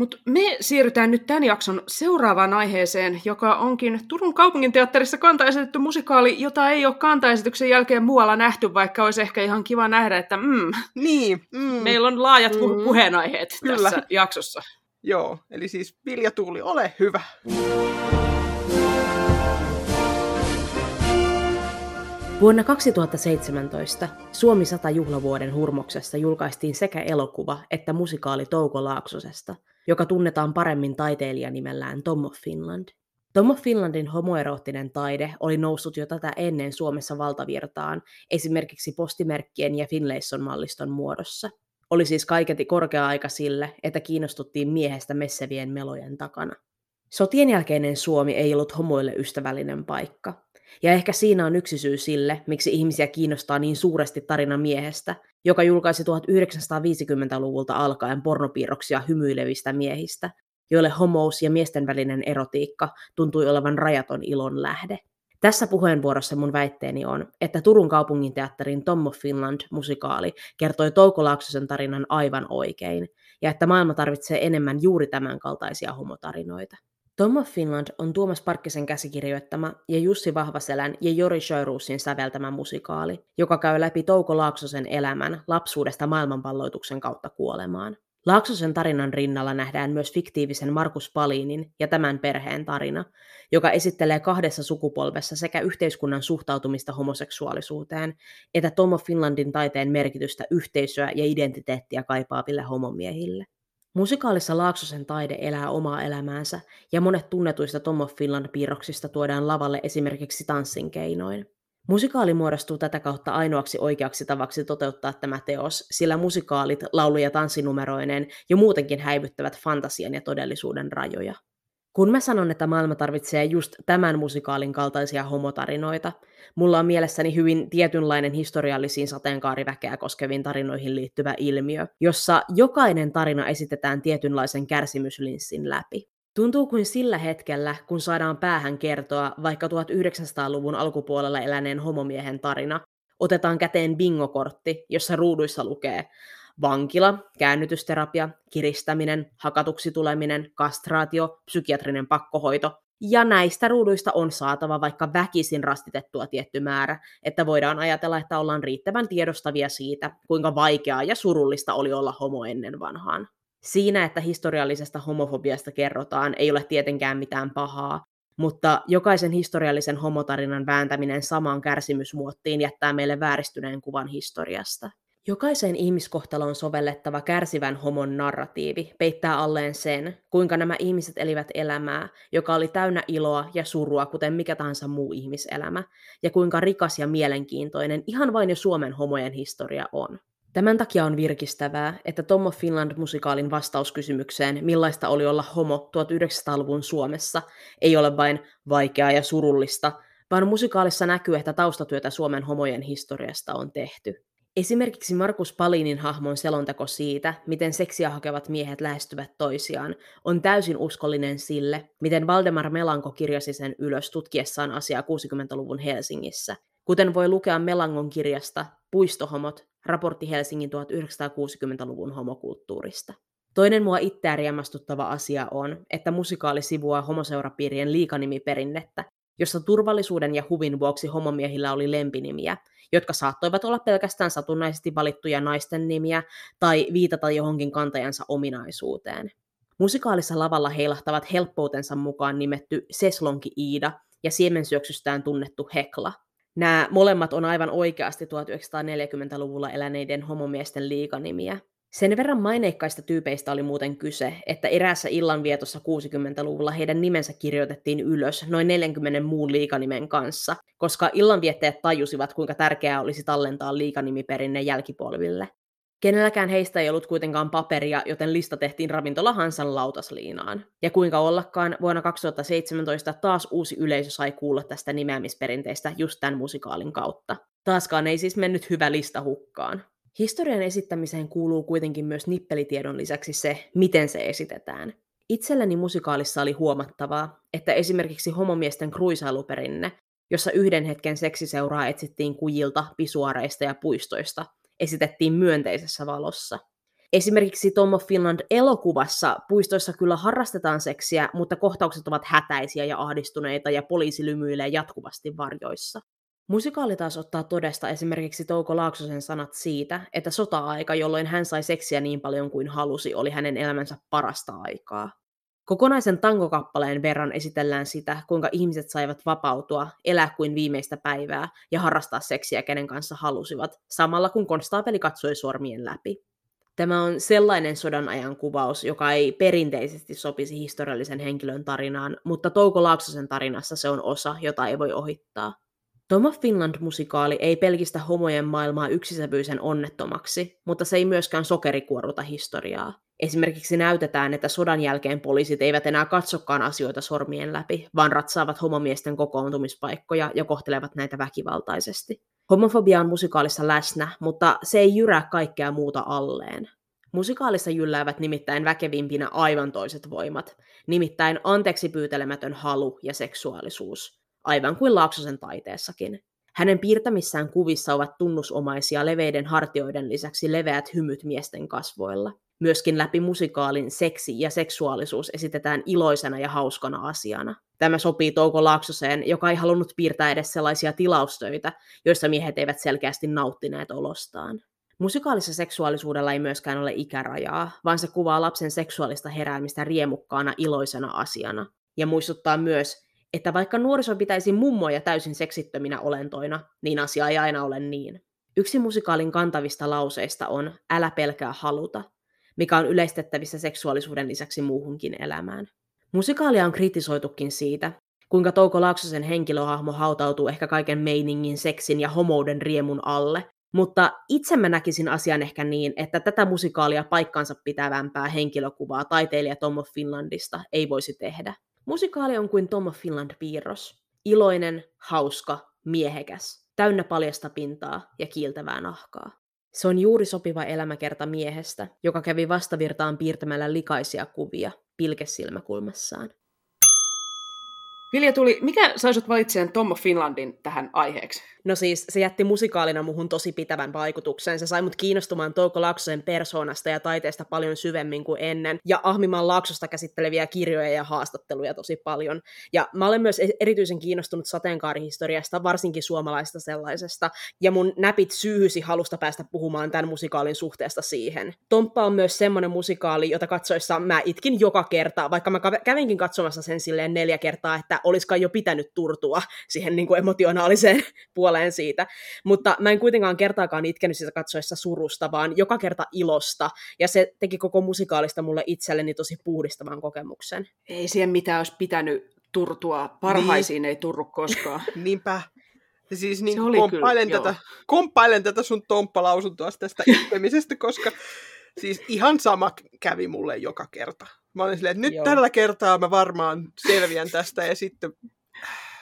Mutta me siirrytään nyt tämän jakson seuraavaan aiheeseen, joka onkin Turun kaupunginteatterissa kantaesitetty musikaali, jota ei ole kantaesityksen jälkeen muualla nähty, vaikka olisi ehkä ihan kiva nähdä, että mm, niin, mm, meillä on laajat mm, puheenaiheet Kyllä. tässä jaksossa. Joo, eli siis Vilja Tuuli, ole hyvä. Vuonna 2017 Suomi 100 juhlavuoden hurmoksessa julkaistiin sekä elokuva että musikaali Touko Laaksosesta – joka tunnetaan paremmin taiteilijanimellään Tom of Finland. Tom of Finlandin homoeroottinen taide oli noussut jo tätä ennen Suomessa valtavirtaan, esimerkiksi postimerkkien ja Finlayson-malliston muodossa. Oli siis kaiketi korkea aika sille, että kiinnostuttiin miehestä messevien melojen takana. Sotien jälkeinen Suomi ei ollut homoille ystävällinen paikka. Ja ehkä siinä on yksi syy sille, miksi ihmisiä kiinnostaa niin suuresti tarina miehestä, joka julkaisi 1950-luvulta alkaen pornopiirroksia hymyilevistä miehistä, joille homous ja miesten välinen erotiikka tuntui olevan rajaton ilon lähde. Tässä puheenvuorossa mun väitteeni on, että Turun kaupunginteatterin Tom of Finland-musikaali kertoi Touko Laaksosen tarinan aivan oikein, ja että maailma tarvitsee enemmän juuri tämän kaltaisia homotarinoita. Tom of Finland on Tuomas Parkkisen käsikirjoittama ja Jussi Vahvaselän ja Jori Sjöruusin säveltämä musikaali, joka käy läpi Touko Laaksosen elämän lapsuudesta maailmanvalloituksen kautta kuolemaan. Laaksosen tarinan rinnalla nähdään myös fiktiivisen Markus Palinin ja tämän perheen tarina, joka esittelee kahdessa sukupolvessa sekä yhteiskunnan suhtautumista homoseksuaalisuuteen, että Tom of Finlandin taiteen merkitystä yhteisöä ja identiteettiä kaipaaville homomiehille. Musikaalissa Laaksosen taide elää omaa elämäänsä, ja monet tunnetuista Tom of Finland-piirroksista tuodaan lavalle esimerkiksi tanssin keinoin. Musikaali muodostuu tätä kautta ainoaksi oikeaksi tavaksi toteuttaa tämä teos, sillä musikaalit, laulu- ja tanssinumeroineen jo muutenkin häivyttävät fantasian ja todellisuuden rajoja. Kun mä sanon, että maailma tarvitsee just tämän musikaalin kaltaisia homotarinoita, mulla on mielessäni hyvin tietynlainen historiallisiin sateenkaariväkeä koskeviin tarinoihin liittyvä ilmiö, jossa jokainen tarina esitetään tietynlaisen kärsimyslinssin läpi. Tuntuu kuin sillä hetkellä, kun saadaan päähän kertoa vaikka 1900-luvun alkupuolella eläneen homomiehen tarina, otetaan käteen bingokortti, jossa ruuduissa lukee vankila, käännytysterapia, kiristäminen, hakatuksi tuleminen, kastraatio, psykiatrinen pakkohoito. Ja näistä ruuduista on saatava vaikka väkisin rastitettua tietty määrä, että voidaan ajatella, että ollaan riittävän tiedostavia siitä, kuinka vaikeaa ja surullista oli olla homo ennen vanhaan. Siinä, että historiallisesta homofobiasta kerrotaan, ei ole tietenkään mitään pahaa, mutta jokaisen historiallisen homotarinan vääntäminen samaan kärsimysmuottiin jättää meille vääristyneen kuvan historiasta. Jokaiseen ihmiskohtaloon sovellettava kärsivän homon narratiivi peittää alleen sen, kuinka nämä ihmiset elivät elämää, joka oli täynnä iloa ja surua, kuten mikä tahansa muu ihmiselämä, ja kuinka rikas ja mielenkiintoinen ihan vain jo Suomen homojen historia on. Tämän takia on virkistävää, että Tom Finland-musikaalin vastauskysymykseen, millaista oli olla homo 1900-luvun Suomessa, ei ole vain vaikeaa ja surullista, vaan musikaalissa näkyy, että taustatyötä Suomen homojen historiasta on tehty. Esimerkiksi Markus Palinin hahmon selonteko siitä, miten seksiä hakevat miehet lähestyvät toisiaan, on täysin uskollinen sille, miten Valdemar Melanko kirjasi sen ylös tutkiessaan asiaa 60-luvun Helsingissä. Kuten voi lukea Melangon kirjasta Puistohomot, raportti Helsingin 1960-luvun homokulttuurista. Toinen mua itseään riemastuttava asia on, että musikaali sivuaa homoseurapiirien liikanimiperinnettä, jossa turvallisuuden ja huvin vuoksi homomiehillä oli lempinimiä, jotka saattoivat olla pelkästään satunnaisesti valittuja naisten nimiä tai viitata johonkin kantajansa ominaisuuteen. Musikaalissa lavalla heilahtavat helppoutensa mukaan nimetty Seslonki Iida ja siemensyöksystään tunnettu Hekla. Nämä molemmat on aivan oikeasti 1940-luvulla eläneiden homomiesten liikanimiä. Sen verran maineikkaista tyypeistä oli muuten kyse, että eräässä illanvietossa 60-luvulla heidän nimensä kirjoitettiin ylös noin 40 muun liikanimen kanssa, koska illanviettäjät tajusivat, kuinka tärkeää olisi tallentaa liikanimiperinne jälkipolville. Kenelläkään heistä ei ollut kuitenkaan paperia, joten lista tehtiin ravintola Hansan lautasliinaan. Ja kuinka ollakaan, vuonna 2017 taas uusi yleisö sai kuulla tästä nimeämisperinteistä just tämän musikaalin kautta. Taaskaan ei siis mennyt hyvä lista hukkaan. Historian esittämiseen kuuluu kuitenkin myös nippelitiedon lisäksi se, miten se esitetään. Itselläni musikaalissa oli huomattavaa, että esimerkiksi homomiesten kruisailuperinne, jossa yhden hetken seksiseuraa etsittiin kujilta, pisuareista ja puistoista, esitettiin myönteisessä valossa. Esimerkiksi Tom of Finland elokuvassa puistoissa kyllä harrastetaan seksiä, mutta kohtaukset ovat hätäisiä ja ahdistuneita ja poliisi lymyilee jatkuvasti varjoissa. Musikaali taas ottaa todesta esimerkiksi Touko Laaksosen sanat siitä, että sota-aika, jolloin hän sai seksiä niin paljon kuin halusi, oli hänen elämänsä parasta aikaa. Kokonaisen tangokappaleen verran esitellään sitä, kuinka ihmiset saivat vapautua, elää kuin viimeistä päivää ja harrastaa seksiä kenen kanssa halusivat, samalla kun konstaapeli katsoi sormien läpi. Tämä on sellainen sodan ajan kuvaus, joka ei perinteisesti sopisi historiallisen henkilön tarinaan, mutta Touko Laaksosen tarinassa se on osa, jota ei voi ohittaa. Tom of Finland-musikaali ei pelkistä homojen maailmaa yksisävyisen onnettomaksi, mutta se ei myöskään sokerikuoruta historiaa. Esimerkiksi näytetään, että sodan jälkeen poliisit eivät enää katsokaan asioita sormien läpi, vaan ratsaavat homomiesten kokoontumispaikkoja ja kohtelevat näitä väkivaltaisesti. Homofobia on musikaalissa läsnä, mutta se ei jyrää kaikkea muuta alleen. Musikaalissa jylläävät nimittäin väkevimpinä aivan toiset voimat, nimittäin anteeksi pyytelemätön halu ja seksuaalisuus – aivan kuin Laaksosen taiteessakin. Hänen piirtämissään kuvissa ovat tunnusomaisia leveiden hartioiden lisäksi leveät hymyt miesten kasvoilla. Myöskin läpi musikaalin seksi ja seksuaalisuus esitetään iloisena ja hauskana asiana. Tämä sopii Touko Laaksoseen, joka ei halunnut piirtää edes sellaisia tilaustöitä, joissa miehet eivät selkeästi nauttineet olostaan. Musikaalissa seksuaalisuudella ei myöskään ole ikärajaa, vaan se kuvaa lapsen seksuaalista heräämistä riemukkaana iloisena asiana. Ja muistuttaa myös, että vaikka nuoriso pitäisi mummoja täysin seksittöminä olentoina, niin asia ei aina ole niin. Yksi musikaalin kantavista lauseista on älä pelkää haluta, mikä on yleistettävissä seksuaalisuuden lisäksi muuhunkin elämään. Musikaalia on kritisoitukin siitä, kuinka Touko Laaksosen henkilöhahmo hautautuu ehkä kaiken meiningin, seksin ja homouden riemun alle, mutta itse mä näkisin asian ehkä niin, että tätä musikaalia paikkansa pitävämpää henkilökuvaa taiteilija Tom of Finlandista ei voisi tehdä. Musikaali on kuin Tom of Finland piirros. Iloinen, hauska, miehekäs, täynnä paljasta pintaa ja kiiltävää nahkaa. Se on juuri sopiva elämäkerta miehestä, joka kävi vastavirtaan piirtämällä likaisia kuvia pilkesilmäkulmassaan. Vilja tuli, mikä saisut valitsemaan Tom of Finlandin tähän aiheeksi? No siis se jätti musikaalina muhun tosi pitävän vaikutuksen. Se sai mut kiinnostumaan Touko Laaksosen persoonasta ja taiteesta paljon syvemmin kuin ennen. Ja Ahmimaan Laaksosta käsitteleviä kirjoja ja haastatteluja tosi paljon. Ja mä olen myös e- erityisen kiinnostunut sateenkaarihistoriasta, varsinkin suomalaista sellaisesta. Ja mun näpit syyhysi halusta päästä puhumaan tämän musikaalin suhteesta siihen. Tomppa on myös semmoinen musikaali, jota katsoessa mä itkin joka kerta, vaikka mä kävinkin katsomassa sen silleen neljä kertaa, että oliskaan jo pitänyt turtua siihen niin kuin emotionaaliseen puoleen siitä, mutta mä en kuitenkaan kertaakaan itkenyt sitä katsoessa surusta, vaan joka kerta ilosta, ja se teki koko musikaalista mulle itselleni tosi puhdistavan kokemuksen. Ei siihen mitään olisi pitänyt turtua, parhaisiin niin. ei turru koskaan. Niinpä. Ja siis niin komppailen, kyllä, tätä, komppailen tätä sun tomppalausuntoa tästä itkemisestä, koska siis ihan sama kävi mulle joka kerta. Mä olin silleen, että nyt joo. tällä kertaa mä varmaan selviän tästä ja sitten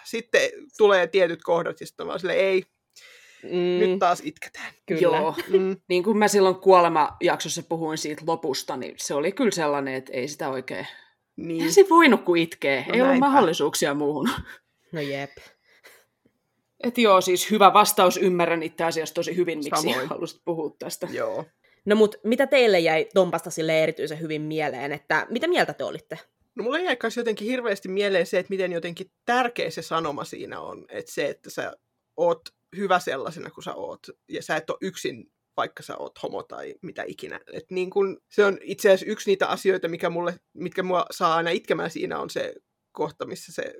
sitten tulee tietyt kohdat, ja sitten vaan silleen, ei, Mm, nyt taas itketään. kyllä. Joo. Mm. Niin kuin mä silloin kuolema-jaksossa puhuin siitä lopusta, niin se oli kyllä sellainen, että ei sitä oikein... Niin. Eihän se voinut kuin itkee. No ei ollut näinpä. mahdollisuuksia muuhun. No jep. Et joo, siis hyvä vastaus. Ymmärrän itse asiassa tosi hyvin, miksi Samoin. halusit puhua tästä. Joo. No mut mitä teille jäi Tompasta sille erityisen hyvin mieleen, että mitä mieltä te olitte? No mulle jäi myös jotenkin hirveästi mieleen se, että miten jotenkin tärkeä se sanoma siinä on. Että se, että sä oot hyvä sellaisena kuin sä oot. Ja sä et ole yksin, vaikka sä oot homo tai mitä ikinä. Et niin kun, se on itse asiassa yksi niitä asioita, mikä mulle, mitkä mua saa aina itkemään siinä on se kohta, missä se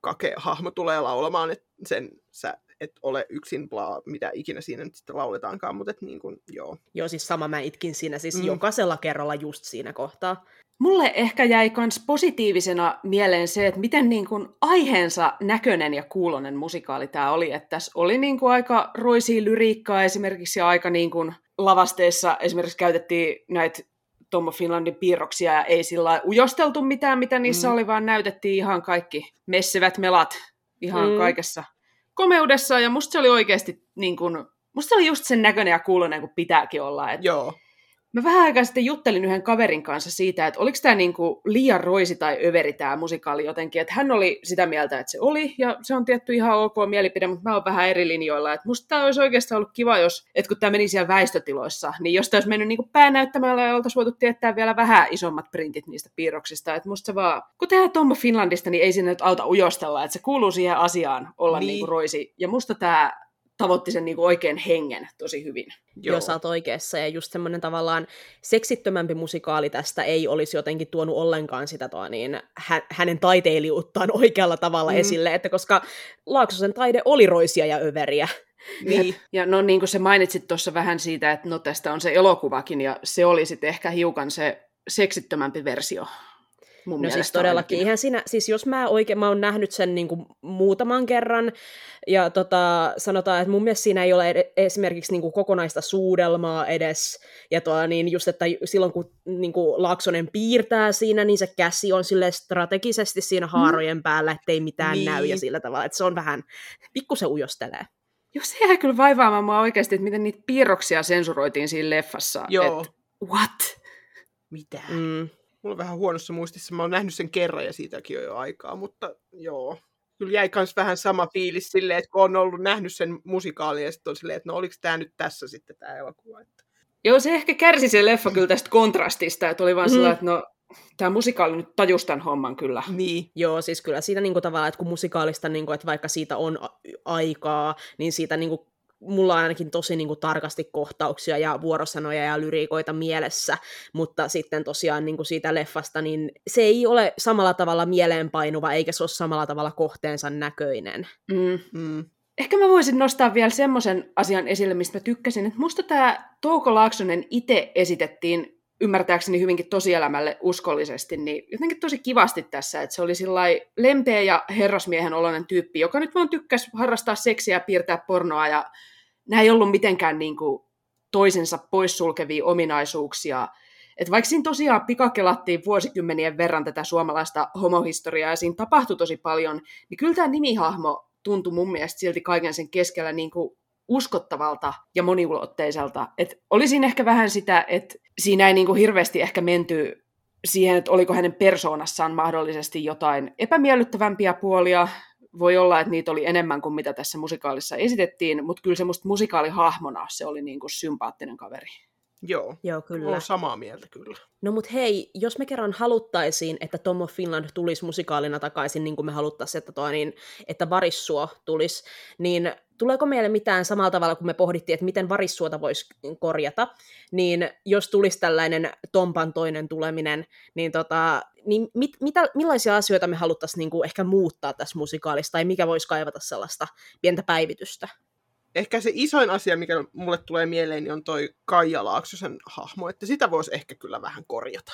kake-hahmo tulee laulamaan, että sen sä et ole yksin, bla, mitä ikinä siinä nyt sitten lauletaankaan, mutta et niin kun, joo. Joo, siis sama mä itkin siinä, siis Mm. jokaisella kerralla just siinä kohtaa. Mulle ehkä jäi myös positiivisena mieleen se, että miten niin kuin aiheensa näköinen ja kuulonen musikaali tämä oli. Että tässä oli niin kuin aika roisia lyriikkaa esimerkiksi ja aika niin kuin lavasteissa esimerkiksi käytettiin näitä Tom of Finlandin piirroksia ja ei sillä lailla ujosteltu mitään, mitä niissä Mm. oli, vaan näytettiin ihan kaikki messevät melat ihan mm. kaikessa komeudessa. Ja musta se oli oikeasti niin kuin, musta se oli just sen näköinen ja kuulonen kuin pitääkin olla. Että Joo. Mä vähän aikaa sitten juttelin yhden kaverin kanssa siitä, että oliko tämä niinku liian roisi tai överi tämä musikaali jotenkin. Että hän oli sitä mieltä, että se oli, ja se on tietty ihan ok mielipide, mutta mä oon vähän eri linjoilla. Että musta tämä olisi oikeastaan ollut kiva, jos, että kun tämä meni siellä väistötiloissa, niin jos tämä olisi mennyt niinku päänäyttämällä ja oltaisiin voitu tietää vielä vähän isommat printit niistä piirroksista. Että musta se vaan, kun tehdään Tommo Finlandista, niin ei sinne nyt auta ujostella, että se kuuluu siihen asiaan olla Niin. niin. niinku roisi. Ja musta tämä tavoitti sen niinku oikein hengen tosi hyvin. Joo. Jos sä oot oikeassa, ja just semmoinen tavallaan seksittömämpi musikaali tästä ei olisi jotenkin tuonut ollenkaan sitä toa, niin hä- hänen taiteilijuuttaan oikealla tavalla mm. esille, että koska Laaksosen taide oli roisia ja överiä. Niin. Ja no niin kuin sä mainitsit tuossa vähän siitä, että no tästä on se elokuvakin, ja se oli sitten ehkä hiukan se seksittömämpi versio. Mun No siis todellakin, ainakin. ihan siinä, siis jos mä oikein, mä oon nähnyt sen niin kuin muutaman kerran, ja tota, sanotaan, että mun mielestä siinä ei ole ed- esimerkiksi niin kuin kokonaista suudelmaa edes, ja tuo, niin just, että silloin kun niin kuin Laaksonen piirtää siinä, niin se käsi on sille strategisesti siinä haarojen päällä, ettei mitään Niin. näy, ja sillä tavalla, että se on vähän, pikkusen ujostelee. Joo, se jäi kyllä vaivaamaan mua oikeasti, että miten niitä piirroksia sensuroitiin siinä leffassa. Joo. Et, what? Mitä? Mm. Mulla on vähän huonossa muistissa. Mä oon nähnyt sen kerran ja siitäkin on jo aikaa, mutta joo. Kyllä jäi kans vähän sama fiilis silleen, että kun on ollut nähnyt sen musikaalin ja sitten on silleen, että no oliko tämä nyt tässä sitten tämä elokuva. Että... Joo, se ehkä kärsi se leffa kyllä tästä kontrastista, että oli vaan Mm. mm. sellainen, että no, tämä musikaali nyt tajus tämän homman kyllä. Niin. Joo, siis kyllä siitä niinku tavallaan, että kun musikaalista, niinku, että vaikka siitä on a- aikaa, niin siitä niinku, mulla on ainakin tosi niinku, tarkasti kohtauksia ja vuorosanoja ja lyriikoita mielessä, mutta sitten tosiaan niinku, siitä leffasta, niin se ei ole samalla tavalla mieleenpainuva, eikä se ole samalla tavalla kohteensa näköinen. Mm. Mm. Ehkä mä voisin nostaa vielä semmoisen asian esille, mistä mä tykkäsin, että musta tämä Touko Laaksonen itse esitettiin ymmärtääkseni hyvinkin tosielämälle uskollisesti, niin jotenkin tosi kivasti tässä, että se oli sillai lempeä ja herrasmiehen oloinen tyyppi, joka nyt vaan tykkäsi harrastaa seksiä piirtää pornoa, ja nämä ei ollut mitenkään niin kuin toisensa poissulkevia ominaisuuksia. Et vaikka siinä tosiaan pikakelattiin vuosikymmenien verran tätä suomalaista homohistoriaa ja siinä tapahtui tosi paljon, niin kyllä tämä nimihahmo tuntui mun mielestä silti kaiken sen keskellä niin kuin uskottavalta ja moniulotteiselta. Et olisin ehkä vähän sitä, että siinä ei niin kuin hirveästi ehkä menty siihen, että oliko hänen persoonassaan mahdollisesti jotain epämiellyttävämpiä puolia. Voi olla, että niitä oli enemmän kuin mitä tässä musikaalissa esitettiin, mutta kyllä se musta musikaalihahmona se oli niin kuin sympaattinen kaveri. Joo. Joo, kyllä. Olen samaa mieltä kyllä. No mut hei, jos me kerran haluttaisiin, että Tom of Finland tulisi musikaalina takaisin, niin kuin me haluttaisiin, että, toi, niin, että Varissuo tulisi, niin tuleeko meille mitään samalla tavalla, kun me pohdittiin, että miten Varissuota voisi korjata, niin jos tulisi tällainen Tompan toinen tuleminen, niin, tota, niin mit, mitä, millaisia asioita me haluttaisiin niin kuin ehkä muuttaa tässä musikaalissa, tai mikä voisi kaivata sellaista pientä päivitystä? Ehkä se isoin asia, mikä mulle tulee mieleen, niin on toi Kaija Laaksosen hahmo, että sitä voisi ehkä kyllä vähän korjata.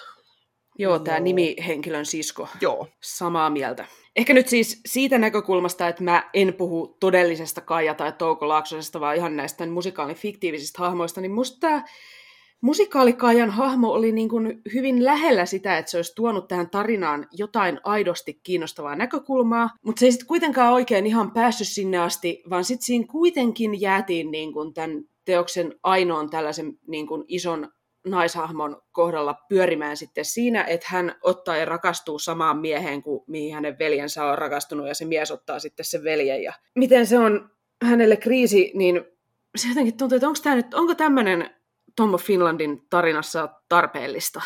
Joo, tämä Joo. nimihenkilön sisko. Joo. Samaa mieltä. Ehkä nyt siis siitä näkökulmasta, että mä en puhu todellisesta Kaija tai Touko Laaksosesta, vaan ihan näistä musikaalin fiktiivisistä hahmoista, niin musta tämä musikaalikaajan hahmo oli niin kuin hyvin lähellä sitä, että se olisi tuonut tähän tarinaan jotain aidosti kiinnostavaa näkökulmaa, mutta se ei sitten kuitenkaan oikein ihan päässyt sinne asti, vaan sitten siinä kuitenkin jäätiin niin kuin tämän teoksen ainoan tällaisen niin kuin ison naishahmon kohdalla pyörimään sitten siinä, että hän ottaa ja rakastuu samaan mieheen kuin mihin hänen veljensä on rakastunut ja se mies ottaa sitten se veljen. Ja miten se on hänelle kriisi, niin se jotenkin tuntuu, että onko, tämä nyt, onko tämmöinen Tom of Finlandin tarinassa tarpeellista?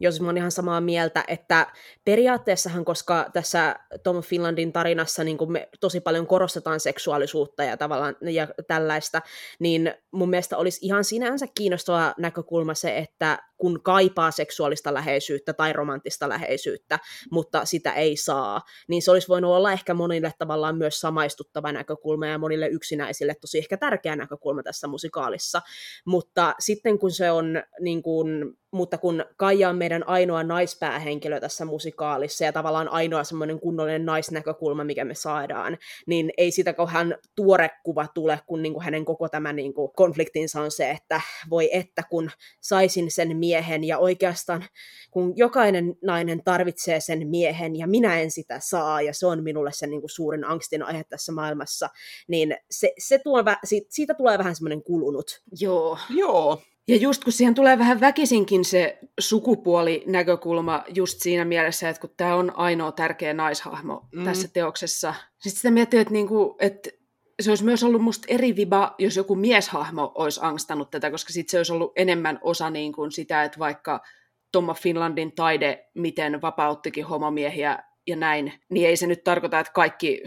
Jos mä oon ihan samaa mieltä, että periaatteessahan, koska tässä Tom Finlandin tarinassa niin me tosi paljon korostetaan seksuaalisuutta ja tavallaan ja tällaista, niin mun mielestä olisi ihan sinänsä kiinnostava näkökulma se, että kun kaipaa seksuaalista läheisyyttä tai romanttista läheisyyttä, mutta sitä ei saa, niin se olisi voinut olla ehkä monille tavallaan myös samaistuttava näkökulma ja monille yksinäisille tosi ehkä tärkeä näkökulma tässä musikaalissa. Mutta sitten kun se on niin kuin, mutta kun Kaija on meidän ainoa naispäähenkilö tässä musikaalissa ja tavallaan ainoa semmoinen kunnollinen naisnäkökulma, mikä me saadaan, niin ei sitä kauhean tuore kuva tule, kun niin kuin hänen koko tämä niin kuin konfliktinsa on se, että voi että kun saisin sen miehen ja oikeastaan kun jokainen nainen tarvitsee sen miehen ja minä en sitä saa ja se on minulle se niin kuin suurin angstin aihe tässä maailmassa, niin se, se tuo, siitä, siitä tulee vähän semmoinen kulunut. Joo. Joo. Ja just kun siihen tulee vähän väkisinkin se sukupuolinäkökulma just siinä mielessä, että kun tämä on ainoa tärkeä naishahmo mm. tässä teoksessa, sitten sitä miettii, että, niinku, että se olisi myös ollut musta eri viba, jos joku mieshahmo olisi angstanut tätä, koska sitten se olisi ollut enemmän osa niin kuin sitä, että vaikka Tomma Finlandin taide, miten vapauttikin homomiehiä ja näin, niin ei se nyt tarkoita, että kaikki,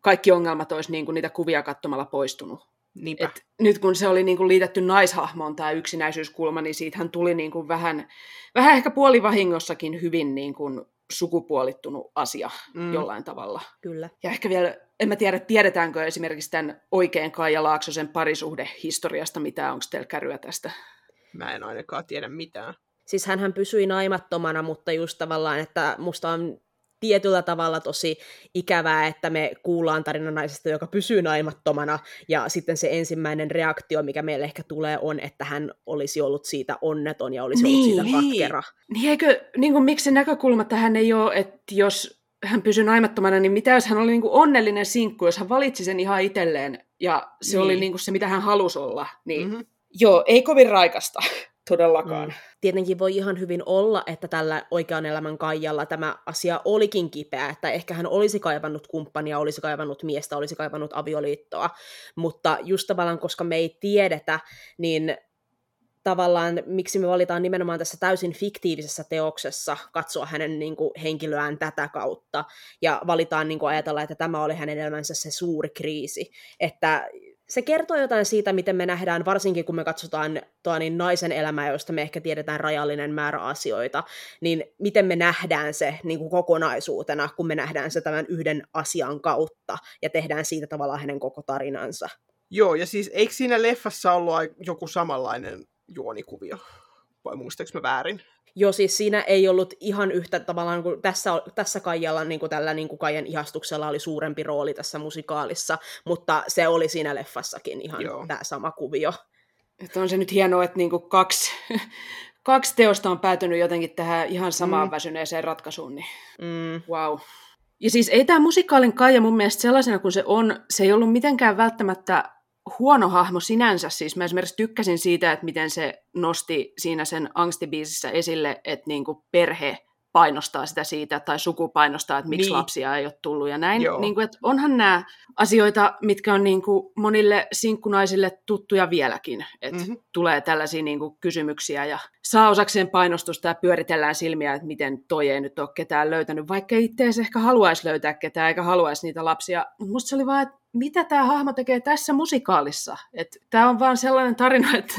kaikki ongelmat olisi niin kuin niitä kuvia katsomalla poistunut. Et nyt kun se oli niin kuin liitetty naishahmoon tämä yksinäisyyskulma, niin siitähän tuli niin kuin vähän, vähän ehkä puolivahingossakin hyvin niin kuin sukupuolittunut asia mm. jollain tavalla. Kyllä. Ja ehkä vielä, en mä tiedä, tiedetäänkö esimerkiksi tämän oikein Kaija Laaksosen parisuhdehistoriasta mitään, onko teillä käryä tästä? Mä en ainakaan tiedä mitään. Siis hän pysyi naimattomana, mutta just tavallaan, että musta on tietyllä tavalla tosi ikävää, että me kuullaan tarina naisesta, joka pysyy naimattomana, ja sitten se ensimmäinen reaktio, mikä meille ehkä tulee, on, että hän olisi ollut siitä onneton ja olisi niin, ollut siitä niin. katkera. Niin eikö, niin kuin, miksi se näkökulma tähän ei ole, että jos hän pysyy naimattomana, niin mitä jos hän oli niin kuin onnellinen sinkku, jos hän valitsi sen ihan itselleen, ja se niin. oli niin kuin se, mitä hän halusi olla, niin mm-hmm. joo, ei kovin raikasta todellakaan. Mm. Tietenkin voi ihan hyvin olla, että tällä oikean elämän Kaijalla tämä asia olikin kipeä, että ehkä hän olisi kaivannut kumppania, olisi kaivannut miestä, olisi kaivannut avioliittoa, mutta just tavallaan, koska me ei tiedetä, niin tavallaan, miksi me valitaan nimenomaan tässä täysin fiktiivisessä teoksessa katsoa hänen niin kuin, henkilöään tätä kautta, ja valitaan niin kuin, ajatella, että tämä oli hänen elämänsä se suuri kriisi, että se kertoo jotain siitä, miten me nähdään, varsinkin kun me katsotaan tuo niin naisen elämää, josta me ehkä tiedetään rajallinen määrä asioita, niin miten me nähdään se niin kuin kokonaisuutena, kun me nähdään se tämän yhden asian kautta ja tehdään siitä tavallaan hänen koko tarinansa. Joo, ja siis eikö siinä leffassa ollut joku samanlainen juonikuvio? Vai muistaaks mä väärin? Joo, siis siinä ei ollut ihan yhtä tavallaan kuin tässä, tässä Kaijalla, niin kuin tällä niin kuin Kaijan ihastuksella oli suurempi rooli tässä musikaalissa, mutta se oli siinä leffassakin ihan Joo. tämä sama kuvio. Että on se nyt hienoa, että niin kuin kaksi, kaksi teosta on päätynyt jotenkin tähän ihan samaan mm. väsyneeseen ratkaisuun, niin mm. wow. Ja siis ei tämä musikaalin Kaija mun mielestä sellaisena kuin se on, se ei ollut mitenkään välttämättä huono hahmo sinänsä. Siis mä esimerkiksi tykkäsin siitä, että miten se nosti siinä sen angstibiisissä esille, että niin kuin perhe painostaa sitä siitä, tai suku painostaa, että miksi niin. lapsia ei ole tullut ja näin. Niin kuin, että onhan nämä asioita, mitkä on niin kuin monille sinkkunaisille tuttuja vieläkin, että mm-hmm. tulee tällaisia niin kuin kysymyksiä ja saa osakseen painostusta ja pyöritellään silmiä, että miten toi ei nyt ole ketään löytänyt, vaikka itse ehkä haluaisi löytää ketään eikä haluaisi niitä lapsia. Mutta musta se oli vaan, että mitä tämä hahmo tekee tässä musikaalissa. Tämä on vaan sellainen tarina, että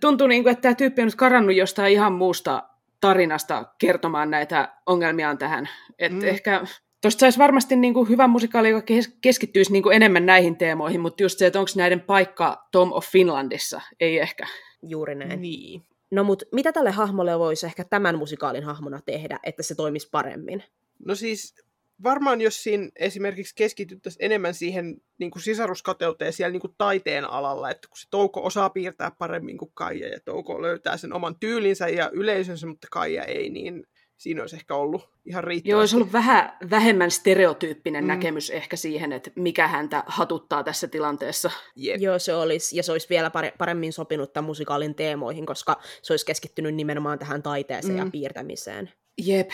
tuntuu niin kuin, että tämä tyyppi on nyt karannut jostain ihan muusta tarinasta kertomaan näitä ongelmiaan tähän. Et mm. Ehkä Tuosta saisi varmasti niin kuin hyvä musikaali, joka keskittyisi niin kuin enemmän näihin teemoihin, mutta just se, että onko näiden paikka Tom of Finlandissa, ei ehkä. Juuri näin. Niin. No mutta mitä tälle hahmolle voisi ehkä tämän musikaalin hahmona tehdä, että se toimisi paremmin? No siis varmaan jos siinä esimerkiksi keskityttäisiin enemmän siihen niin kuin sisaruskateuteen siellä niin kuin taiteen alalla, että kun se Touko osaa piirtää paremmin kuin Kaija ja Touko löytää sen oman tyylinsä ja yleisönsä, mutta Kaija ei, niin siinä olisi ehkä ollut ihan riittävästi. Joo, olisi ollut vähän vähemmän stereotyyppinen mm. näkemys ehkä siihen, että mikä häntä hatuttaa tässä tilanteessa. Jep. Joo, se olisi, ja se olisi vielä paremmin sopinut tämän musikaalin teemoihin, koska se olisi keskittynyt nimenomaan tähän taiteeseen mm. ja piirtämiseen. Jep.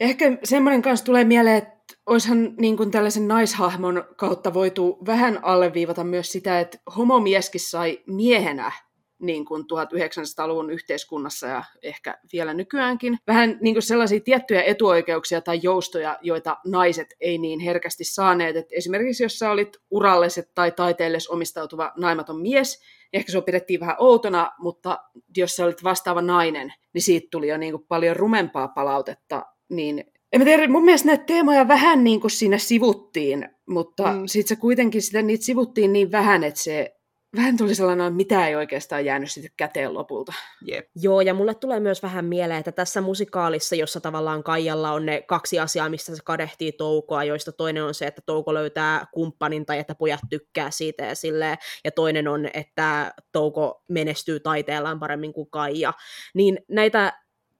Ehkä semmoinen kanssa tulee mieleen, että olisihan niin kuin tällaisen naishahmon kautta voitu vähän alleviivata myös sitä, että homomieskin sai miehenä niin kuin 1900-luvun yhteiskunnassa ja ehkä vielä nykyäänkin. Vähän niin kuin sellaisia tiettyjä etuoikeuksia tai joustoja, joita naiset ei niin herkästi saaneet. Et esimerkiksi jos sä olit uralliset tai taiteelles omistautuva naimaton mies, ehkä se pidettiin vähän outona, mutta jos sä olit vastaava nainen, niin siitä tuli jo niin kuin paljon rumempaa palautetta. Niin en mä tiedä, mun mielestä näitä teemoja vähän niin kuin siinä sivuttiin, mutta mm. sitten se kuitenkin sitä, niitä sivuttiin niin vähän, että se vähän tuli sellainen, että mitä ei oikeastaan jäänyt sitten käteen lopulta. Yep. Joo, ja mulle tulee myös vähän mieleen, että tässä musikaalissa, jossa tavallaan Kaijalla on ne kaksi asiaa, mistä se kadehtii Toukoa, joista toinen on se, että Touko löytää kumppanin tai että pojat tykkää siitä ja silleen, ja toinen on, että Touko menestyy taiteellaan paremmin kuin Kaija. Niin näitä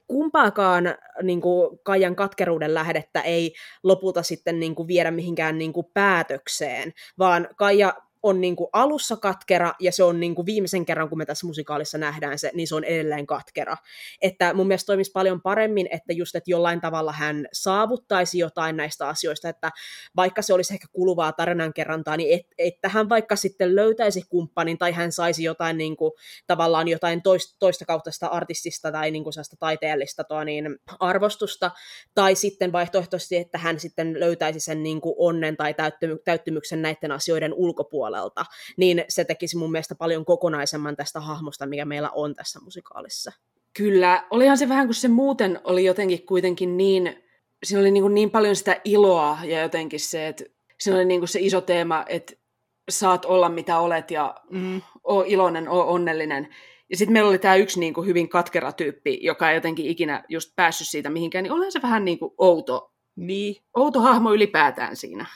kumpaakaan niin kuin Kaijan katkeruuden lähdettä ei lopulta sitten niin kuin viedä mihinkään niin kuin päätökseen, vaan Kaija on niin kuin alussa katkera, ja se on niin kuin viimeisen kerran, kun me tässä musikaalissa nähdään se, niin se on edelleen katkera. Että mun mielestä toimisi paljon paremmin, että just, että jollain tavalla hän saavuttaisi jotain näistä asioista, että vaikka se olisi ehkä kuluvaa tarinankerrantaa, niin et, että hän vaikka sitten löytäisi kumppanin, tai hän saisi jotain niin kuin, tavallaan jotain toista, toista kautta sitä artistista tai niin kuin taiteellista toa, niin, arvostusta, tai sitten vaihtoehtoisesti, että hän sitten löytäisi sen niin kuin onnen tai täyttymyksen näiden asioiden ulkopuolella, puolelta, niin se tekisi mun mielestä paljon kokonaisemman tästä hahmosta, mikä meillä on tässä musikaalissa. Kyllä, olihan se vähän kuin se muuten oli jotenkin kuitenkin niin, siinä oli niin, kuin niin paljon sitä iloa ja jotenkin se, että siinä oli niin kuin se iso teema, että saat olla mitä olet ja mm. oo iloinen, oo onnellinen. Ja sitten meillä oli tämä yksi niin kuin hyvin katkera tyyppi, joka ei jotenkin ikinä just päässyt siitä mihinkään, niin olihan se vähän niin kuin outo, niin. outo hahmo ylipäätään siinä.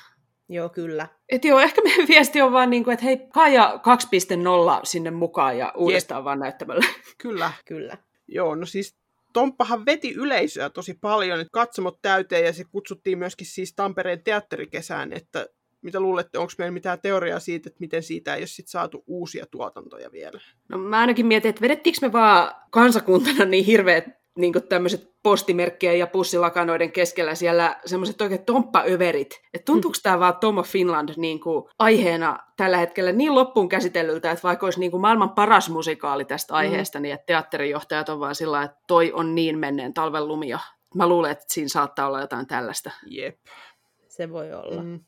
Joo, kyllä. Et joo, ehkä meidän viesti on vaan niin kuin, että hei, Kaja 2.0 sinne mukaan ja uudestaan Jep. vaan näyttämällä. Kyllä. kyllä. Joo, no siis Tomppahan veti yleisöä tosi paljon, että katsomot täyteen ja se kutsuttiin myöskin siis Tampereen teatterikesään, että mitä luulette, onko meillä mitään teoriaa siitä, että miten siitä ei ole sit saatu uusia tuotantoja vielä? No mä ainakin mietin, että vedettiinkö me vaan kansakuntana niin hirveät niin tämmöiset postimerkkien ja pussilakanoiden keskellä siellä semmoiset oikein tomppaöverit. Että tuntuuko mm. tämä vaan Tomo Finland niin kuin aiheena tällä hetkellä niin loppuun käsitellyltä, että vaikka olisi niin kuin maailman paras musikaali tästä mm. aiheesta, mm. niin että teatterijohtajat on vaan sillä että toi on niin menneen talven lumia. Mä luulen, että siinä saattaa olla jotain tällaista. Jep. Se voi olla. Mm.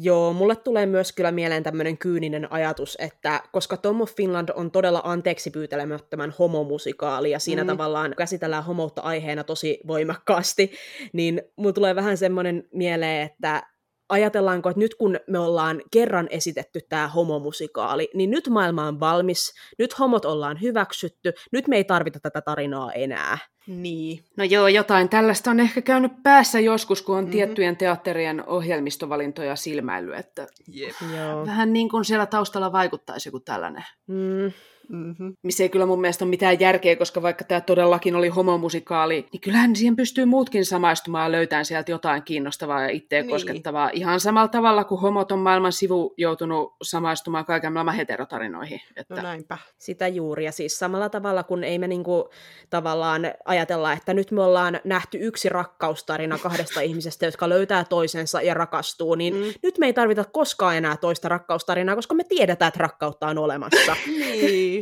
Joo, mulle tulee myös kyllä mieleen tämmöinen kyyninen ajatus, että koska Tom of Finland on todella anteeksi pyytelemättömän homomusikaali ja siinä mm. tavallaan käsitellään homoutta aiheena tosi voimakkaasti, niin mulle tulee vähän semmoinen mieleen, että ajatellaanko, että nyt kun me ollaan kerran esitetty tämä homomusikaali, niin nyt maailma on valmis, nyt homot ollaan hyväksytty, nyt me ei tarvita tätä tarinaa enää. Niin. No joo, jotain tällaista on ehkä käynyt päässä joskus, kun on mm-hmm. tiettyjen teatterien ohjelmistovalintoja silmäily, että yep. joo. vähän niin kuin siellä taustalla vaikuttaisi joku tällainen. Mm. Mm-hmm. Missä ei kyllä mun mielestä ole mitään järkeä, koska vaikka tämä todellakin oli homomusikaali, niin kyllähän siihen pystyy muutkin samaistumaan ja löytämään sieltä jotain kiinnostavaa ja itseä niin. koskettavaa. Ihan samalla tavalla kuin homot on maailman sivu joutunut samaistumaan kaiken maailman heterotarinoihin. Että... No näinpä. Sitä juuri. Ja siis samalla tavalla, kun ei me niinku tavallaan ajatella, että nyt me ollaan nähty yksi rakkaustarina kahdesta ihmisestä, jotka löytää toisensa ja rakastuu, niin mm. nyt me ei tarvita koskaan enää toista rakkaustarinaa, koska me tiedetään, että rakkautta on olemassa. niin.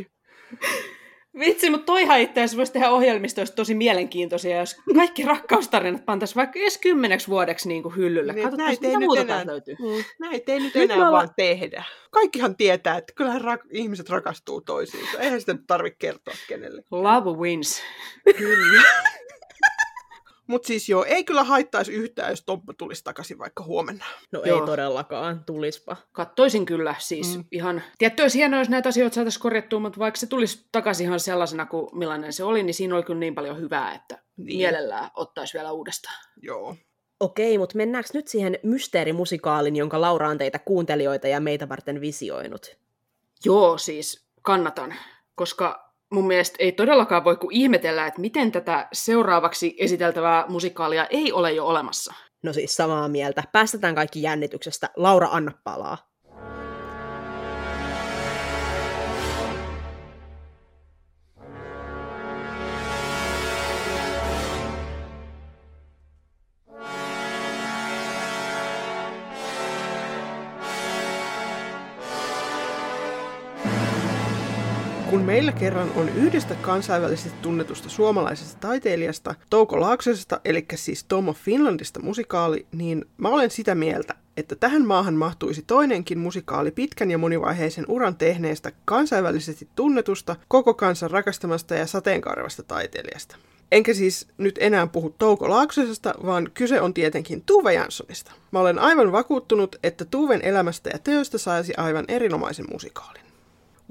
Vitsi, mutta toihan itse asiassa voisi tehdä ohjelmistoista tosi mielenkiintoisia, jos kaikki rakkaustarinat pantaisiin vaikka edes kymmeneksi vuodeksi niin kuin hyllylle. Niin, Katsotaan, mitä muuta enää, löytyy. Mm, näitä ei nyt enää vaan tehdä. Kaikkihan tietää, että kyllähän rak- ihmiset rakastuu toisiinsa. Eihän sitä tarvitse kertoa kenelle. Love wins. Kyllä. Mutta siis joo, ei kyllä haittaisi yhtään, jos Tomppa tulisi takaisin vaikka huomenna. No joo. ei todellakaan, tulispa. Kattoisin kyllä siis mm. ihan. Tietty olisi hienoa, jos näitä asioita saataisiin korjattua, mutta vaikka se tulisi takaisin ihan sellaisena kuin millainen se oli, niin siinä oli kyllä niin paljon hyvää, että niin. mielellään ottaisi vielä uudestaan. Joo. Okei, mutta mennäänkö nyt siihen mysteerimusikaalin, jonka Laura on teitä kuuntelijoita ja meitä varten visioinut? Joo, siis kannatan, koska mun mielestä ei todellakaan voi kuin ihmetellä, että miten tätä seuraavaksi esiteltävää musikaalia ei ole jo olemassa. No siis samaa mieltä. Päästetään kaikki jännityksestä. Laura, anna palaa. Meillä kerran on yhdestä kansainvälisesti tunnetusta suomalaisesta taiteilijasta, Touko Laaksosesta, eli siis Tom of Finlandista musikaali, niin mä olen sitä mieltä, että tähän maahan mahtuisi toinenkin musikaali pitkän ja monivaiheisen uran tehneestä, kansainvälisesti tunnetusta, koko kansan rakastamasta ja sateenkaarevasta taiteilijasta. Enkä siis nyt enää puhu Touko Laaksosesta, vaan kyse on tietenkin Tuve Janssonista. Mä olen aivan vakuuttunut, että Tuven elämästä ja teosta saisi aivan erinomaisen musikaalin.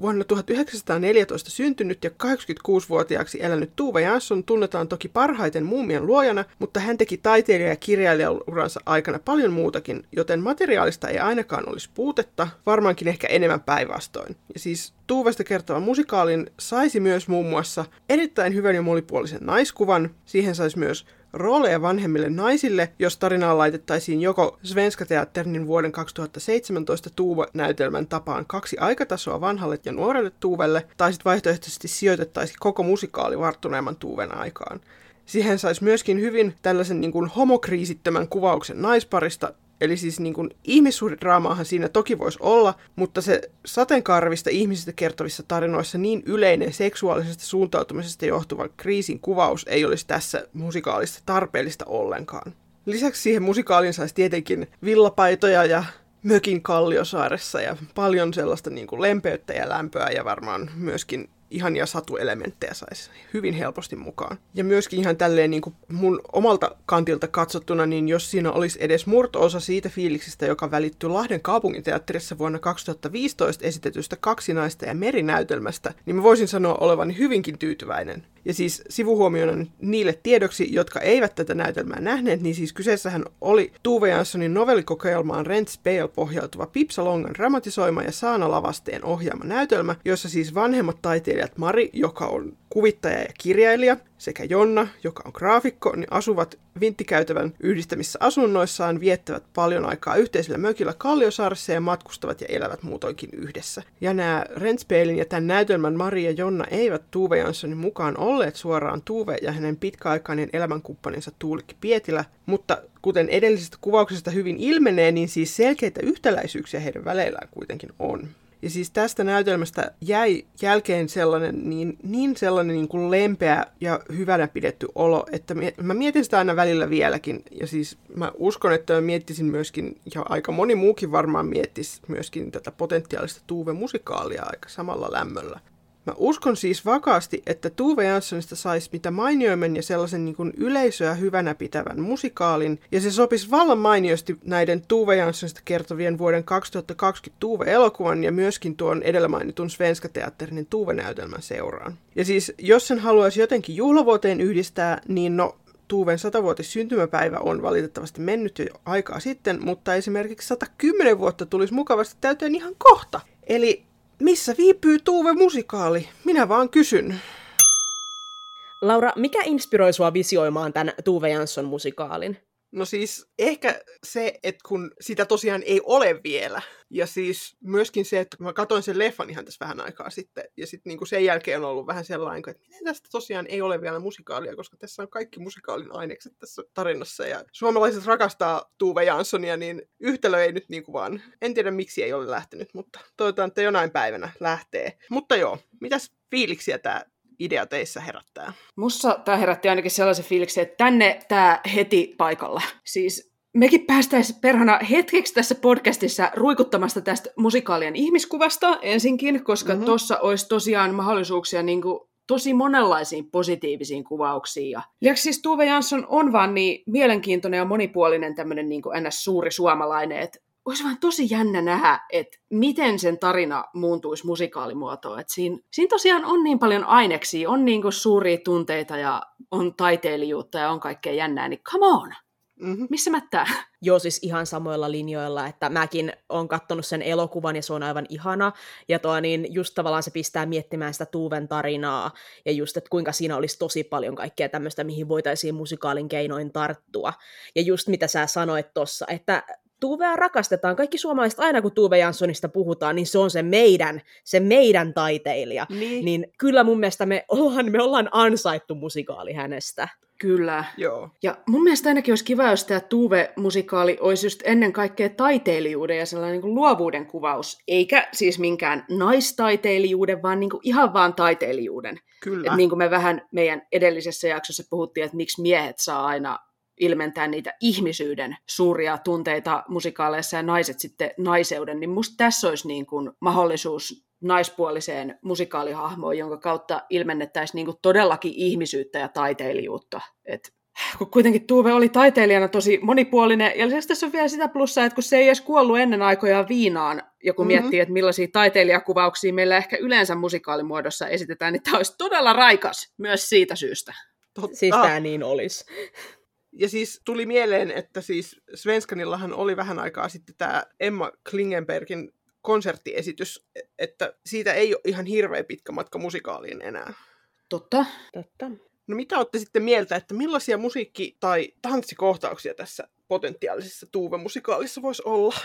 Vuonna 1914 syntynyt ja 86-vuotiaaksi elänyt Tuve Jansson tunnetaan toki parhaiten muumien luojana, mutta hän teki taiteilija- ja kirjailijauransa aikana paljon muutakin, joten materiaalista ei ainakaan olisi puutetta, varmaankin ehkä enemmän päinvastoin. Ja siis Tuuvesta kertova musikaalin saisi myös muun muassa erittäin hyvän ja monipuolisen naiskuvan, siihen saisi myös rooleja vanhemmille naisille, jos tarinaan laitettaisiin joko Svenska Teatterin vuoden 2017 Tuuva-näytelmän tapaan kaksi aikatasoa vanhalle ja nuorelle Tuuvelle, tai sitten vaihtoehtoisesti sijoitettaisiin koko musikaali varttuneemman Tuuven aikaan. Siihen saisi myöskin hyvin tällaisen niin kuin homokriisittömän kuvauksen naisparista, Eli siis niin kuin ihmissuhdedraamaahan siinä toki voisi olla, mutta se sateenkaarvista ihmisistä kertovissa tarinoissa niin yleinen seksuaalisesta suuntautumisesta johtuva kriisin kuvaus ei olisi tässä musikaalista tarpeellista ollenkaan. Lisäksi siihen musikaaliin saisi tietenkin villapaitoja ja mökin Kalliosaaressa ja paljon sellaista niin kuin lempeyttä ja lämpöä ja varmaan myöskin ihania satuelementtejä saisi hyvin helposti mukaan. Ja myöskin ihan tälleen niin kuin mun omalta kantilta katsottuna, niin jos siinä olisi edes murto-osa siitä fiiliksistä, joka välittyy Lahden kaupunginteatterissa vuonna 2015 esitetystä kaksinaista ja merinäytelmästä, niin mä voisin sanoa olevani hyvinkin tyytyväinen. Ja siis sivuhuomiona niille tiedoksi, jotka eivät tätä näytelmää nähneet, niin siis kyseessähän oli Tuve Janssonin novellikokeilmaan Rent Spale pohjautuva Pipsa Longan dramatisoima ja Saana Lavasteen ohjaama näytelmä, jossa siis vanhemmat taiteilijat Mari, joka on kuvittaja ja kirjailija, sekä Jonna, joka on graafikko, niin asuvat vinttikäytävän yhdistämissä asunnoissaan, viettävät paljon aikaa yhteisellä mökillä Kalliosaaressa ja matkustavat ja elävät muutoinkin yhdessä. Ja nämä Renspeelin ja tämän näytelmän Mari ja Jonna eivät Tuve Janssonin mukaan olleet suoraan Tuve ja hänen pitkäaikainen elämänkumppaninsa Tuulikki Pietilä, mutta kuten edellisestä kuvauksesta hyvin ilmenee, niin siis selkeitä yhtäläisyyksiä heidän väleillään kuitenkin on. Ja siis tästä näytelmästä jäi jälkeen sellainen niin, niin sellainen niin kuin lempeä ja hyvänä pidetty olo, että mä mietin sitä aina välillä vieläkin. Ja siis mä uskon, että mä miettisin myöskin, ja aika moni muukin varmaan miettisi myöskin tätä potentiaalista Tuve-musikaalia aika samalla lämmöllä. Mä uskon siis vakaasti, että Tuve Janssonista saisi mitä mainioimman ja sellaisen niin kuin yleisöä hyvänä pitävän musikaalin, ja se sopisi vallan mainiosti näiden Tuve Janssonista kertovien vuoden 2020 Tuve-elokuvan ja myöskin tuon edellä mainitun Svenska Teatterin Tuve-näytelmän seuraan. Ja siis, jos sen haluaisi jotenkin juhlavuoteen yhdistää, niin no, Tuuven satavuotis syntymäpäivä on valitettavasti mennyt jo aikaa sitten, mutta esimerkiksi 110 vuotta tulisi mukavasti täyteen ihan kohta. Eli missä viipyy Tuuve musikaali? Minä vaan kysyn. Laura, mikä inspiroi sua visioimaan tämän Tuve Jansson musikaalin? No siis ehkä se, että kun sitä tosiaan ei ole vielä. Ja siis myöskin se, että mä katsoin sen leffan ihan tässä vähän aikaa sitten. Ja sitten niin sen jälkeen on ollut vähän sellainen, että miten tästä tosiaan ei ole vielä musikaalia, koska tässä on kaikki musikaalin ainekset tässä tarinassa. Ja suomalaiset rakastaa Tuve Janssonia, niin yhtälö ei nyt niin kuin vaan, en tiedä miksi ei ole lähtenyt, mutta toivotaan, että jonain päivänä lähtee. Mutta joo, mitäs fiiliksiä tämä idea teissä herättää? Mussa tämä herätti ainakin sellaisen fiiliksen, että tänne tämä heti paikalla. Siis mekin päästäisiin perhana hetkeksi tässä podcastissa ruikuttamasta tästä musikaalien ihmiskuvasta ensinkin, koska mm-hmm. tuossa olisi tosiaan mahdollisuuksia niin kuin tosi monenlaisiin positiivisiin kuvauksiin. Ja lisäksi siis Tuve Jansson on vaan niin mielenkiintoinen ja monipuolinen tämmöinen niin ns. suuri suomalainen, että olisi vaan tosi jännä nähdä, että miten sen tarina muuntuisi musikaalimuotoon. Et siinä, siinä tosiaan on niin paljon aineksia, on niin kuin suuria tunteita ja on taiteilijuutta ja on kaikkea jännää, niin come on! Mm-hmm. Missä mättää? Joo, siis ihan samoilla linjoilla, että mäkin olen katsonut sen elokuvan ja se on aivan ihana. Ja tuo, niin just tavallaan se pistää miettimään sitä Tuuven tarinaa ja just, että kuinka siinä olisi tosi paljon kaikkea tämmöistä, mihin voitaisiin musikaalin keinoin tarttua. Ja just mitä sä sanoit tuossa, että Tuuvea rakastetaan. Kaikki suomalaiset, aina kun Tuve Janssonista puhutaan, niin se on se meidän, se meidän taiteilija. Niin. Niin kyllä mun mielestä me ollaan, me ollaan ansaittu musikaali hänestä. Kyllä. Joo. Ja mun mielestä ainakin olisi kiva, jos tämä Tuve-musikaali olisi just ennen kaikkea taiteilijuuden ja sellainen niin kuin luovuuden kuvaus, eikä siis minkään naistaiteilijuuden, vaan niin kuin ihan vaan taiteilijuuden. Kyllä. Et niin kuin me vähän meidän edellisessä jaksossa puhuttiin, että miksi miehet saa aina ilmentää niitä ihmisyyden suuria tunteita musikaaleissa ja naiset sitten naiseuden, niin musta tässä olisi niin kuin mahdollisuus naispuoliseen musikaalihahmoon, jonka kautta ilmennettäisiin niin kuin todellakin ihmisyyttä ja taiteilijuutta. Et kun kuitenkin Tuve oli taiteilijana tosi monipuolinen, ja lisäksi tässä on vielä sitä plussaa, että kun se ei edes kuollut ennen aikojaan viinaan, ja kun mm-hmm. miettii, että millaisia taiteilijakuvauksia meillä ehkä yleensä musikaalimuodossa esitetään, niin tämä olisi todella raikas myös siitä syystä. Totta. Siis tämä niin olisi. Ja siis tuli mieleen, että siis Svenskanillahan oli vähän aikaa sitten tämä Emma Klingenbergin konserttiesitys, että siitä ei ole ihan hirveän pitkä matka musikaaliin enää. Totta. Totta. No mitä olette sitten mieltä, että millaisia musiikki- tai tanssikohtauksia tässä potentiaalisessa Tuuve-musikaalissa voisi olla?